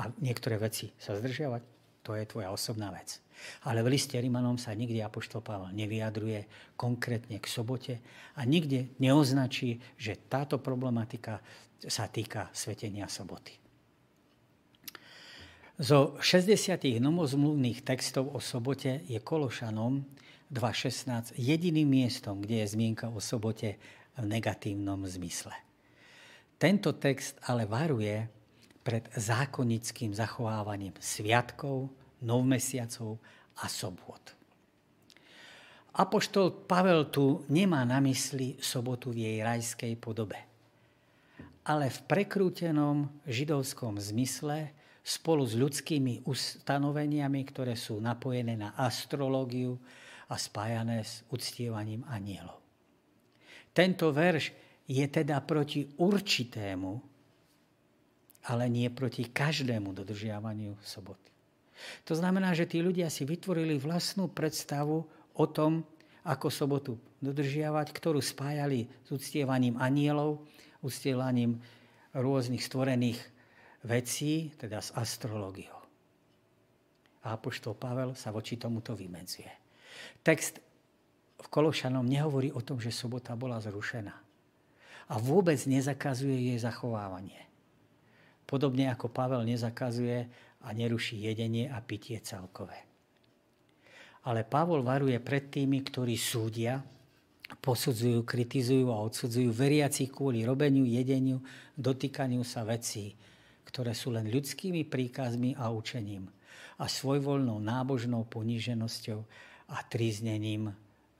a niektoré veci sa zdržiavať, to je tvoja osobná vec. Ale v liste Rimanom sa nikdy Apoštol Pavel nevyjadruje konkrétne k sobote a nikde neoznačí, že táto problematika sa týka svetenia soboty. Zo 60 nomozmluvných textov o sobote je Kološanom 2.16 jediným miestom, kde je zmienka o sobote v negatívnom zmysle. Tento text ale varuje pred zákonickým zachovávaním sviatkov, novmesiacov a sobot. Apoštol Pavel tu nemá na mysli sobotu v jej rajskej podobe, ale v prekrútenom židovskom zmysle spolu s ľudskými ustanoveniami, ktoré sú napojené na astrológiu a spájané s uctievaním anielov. Tento verš je teda proti určitému, ale nie proti každému dodržiavaniu soboty. To znamená, že tí ľudia si vytvorili vlastnú predstavu o tom, ako sobotu dodržiavať, ktorú spájali s uctievaním anielov, uctievaním rôznych stvorených vecí, teda s astrológiou. A apoštol Pavel sa voči tomuto vymedzuje. Text v Kološanom nehovorí o tom, že sobota bola zrušená. A vôbec nezakazuje jej zachovávanie. Podobne ako Pavel nezakazuje a neruší jedenie a pitie celkové. Ale Pavol varuje pred tými, ktorí súdia, posudzujú, kritizujú a odsudzujú veriaci kvôli robeniu, jedeniu, dotýkaniu sa vecí, ktoré sú len ľudskými príkazmi a učením a svojvoľnou nábožnou poníženosťou a tríznením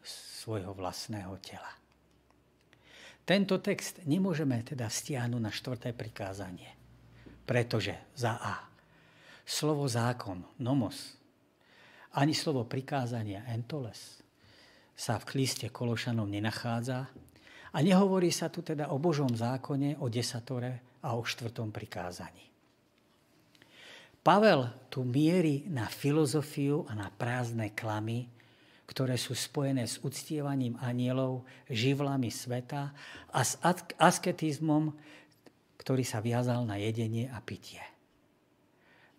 svojho vlastného tela. Tento text nemôžeme teda stiahnuť na štvrté prikázanie, pretože za A. Slovo zákon, nomos, ani slovo prikázania, entoles, sa v kliste Kološanom nenachádza a nehovorí sa tu teda o Božom zákone, o desatore, a o štvrtom prikázaní. Pavel tu mierí na filozofiu a na prázdne klamy, ktoré sú spojené s uctievaním anielov, živlami sveta a s asketizmom, ktorý sa viazal na jedenie a pitie.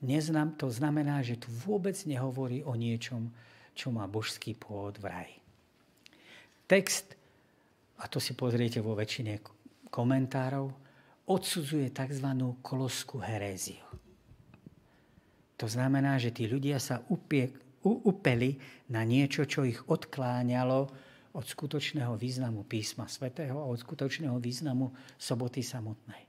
Neznam, to znamená, že tu vôbec nehovorí o niečom, čo má božský pôvod v raji. Text, a to si pozriete vo väčšine komentárov, odsudzuje tzv. koloskú heréziu. To znamená, že tí ľudia sa upeli na niečo, čo ich odkláňalo od skutočného významu písma svätého a od skutočného významu soboty samotnej.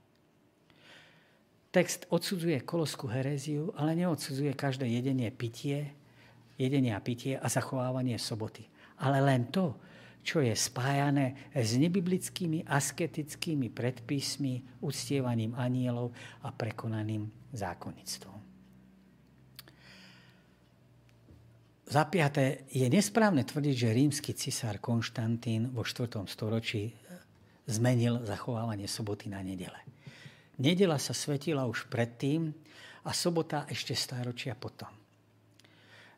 Text odsudzuje koloskú heréziu, ale neodsudzuje každé jedenie, pitie, jedenie a pitie a zachovávanie soboty. Ale len to, čo je spájané s nebiblickými asketickými predpismi, uctievaním anielov a prekonaným zákonnictvom. Za piaté, je nesprávne tvrdiť, že rímsky cisár Konštantín vo 4. storočí zmenil zachovávanie soboty na nedele. Nedela sa svetila už predtým a sobota ešte stáročia potom.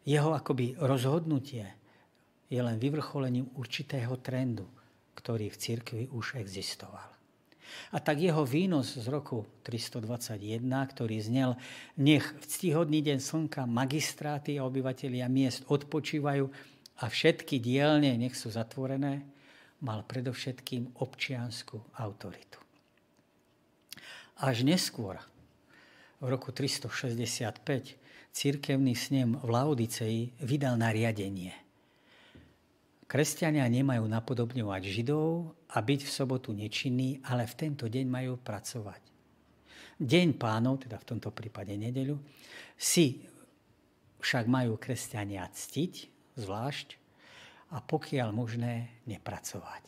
Jeho akoby rozhodnutie je len vyvrcholením určitého trendu, ktorý v cirkvi už existoval. A tak jeho výnos z roku 321, ktorý znel, nech v ctihodný deň slnka magistráty a obyvatelia miest odpočívajú a všetky dielne nech sú zatvorené, mal predovšetkým občianskú autoritu. Až neskôr, v roku 365, cirkevný snem v Laodicei vydal nariadenie – Kresťania nemajú napodobňovať Židov a byť v sobotu nečinný, ale v tento deň majú pracovať. Deň pánov, teda v tomto prípade nedeľu, si však majú kresťania ctiť, zvlášť a pokiaľ možné nepracovať.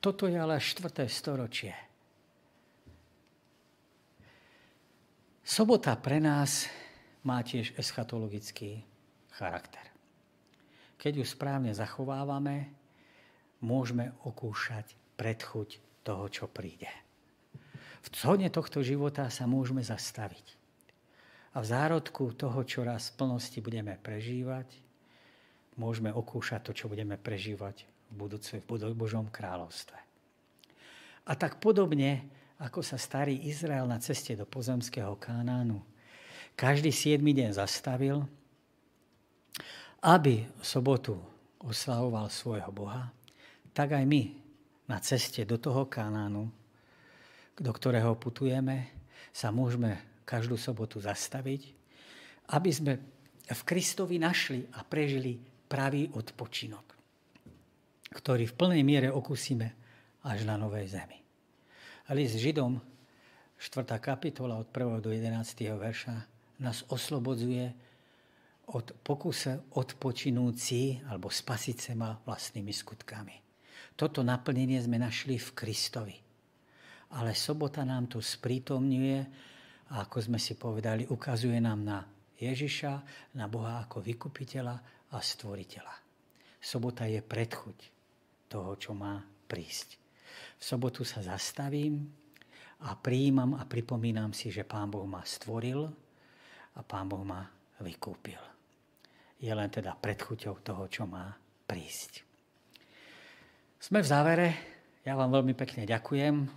Toto je ale 4. storočie. Sobota pre nás má tiež eschatologický charakter. Keď ju správne zachovávame, môžeme okúšať predchuť toho, čo príde. V zhodne tohto života sa môžeme zastaviť. A v zárodku toho, čo raz v plnosti budeme prežívať, môžeme okúšať to, čo budeme prežívať v, budúcej, v Božom kráľovstve. A tak podobne, ako sa starý Izrael na ceste do pozemského Kánánu každý siedmy deň zastavil, aby v sobotu oslavoval svojho Boha, tak aj my na ceste do toho Kanánu, do ktorého putujeme, sa môžeme každú sobotu zastaviť, aby sme v Kristovi našli a prežili pravý odpočinok, ktorý v plnej miere okúsime až na Novej zemi. List Židom, 4. kapitola od 1. do 11. verša, nás oslobodzuje od pokuse odpočinúci alebo spasiť sa ma vlastnými skutkami. Toto naplnenie sme našli v Kristovi. Ale sobota nám to sprítomňuje a ako sme si povedali, ukazuje nám na Ježiša, na Boha ako vykupiteľa a stvoriteľa. Sobota je predchuť toho, čo má prísť. V sobotu sa zastavím a príjmam a pripomínam si, že Pán Boh ma stvoril a Pán Boh ma vykúpil. Je len teda predchuťou toho, čo má prísť. Sme v závere. Ja vám veľmi pekne ďakujem.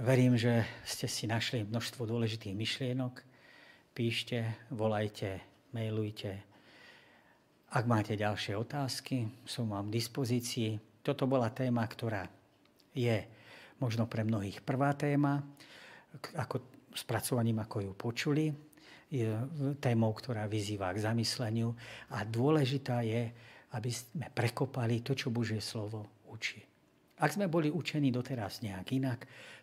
Verím, že ste si našli množstvo dôležitých myšlienok. Píšte, volajte, mailujte. Ak máte ďalšie otázky, som vám v dispozícii. Toto bola téma, ktorá je možno pre mnohých prvá téma, ako spracovaním, ako ju počuli. Je témou, ktorá vyzýva k zamysleniu a dôležitá je, aby sme prekopali to, čo Božie slovo učí. Ak sme boli učení doteraz nejak inak,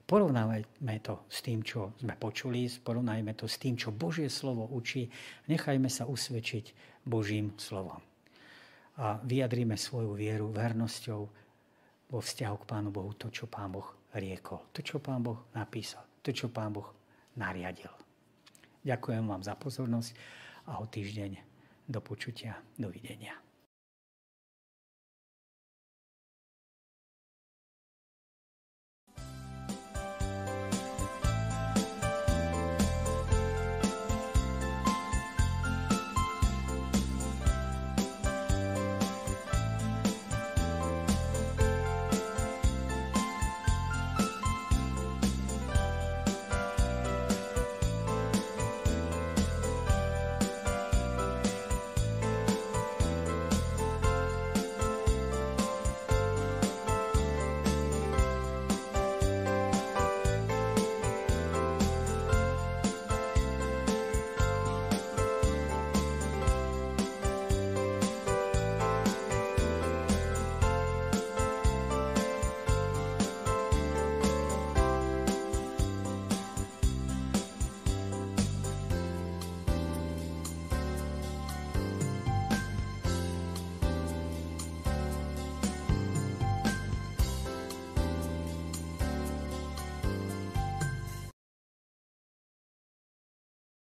porovnajme to s tým, čo sme počuli, porovnajme to s tým, čo Božie slovo učí, nechajme sa usvedčiť Božím slovom. A vyjadrime svoju vieru vernosťou vo vzťahu k Pánu Bohu to, čo Pán Boh riekol, to, čo Pán Boh napísal, to, čo Pán Boh nariadil. Ďakujem vám za pozornosť a o týždeň do počutia. Dovidenia.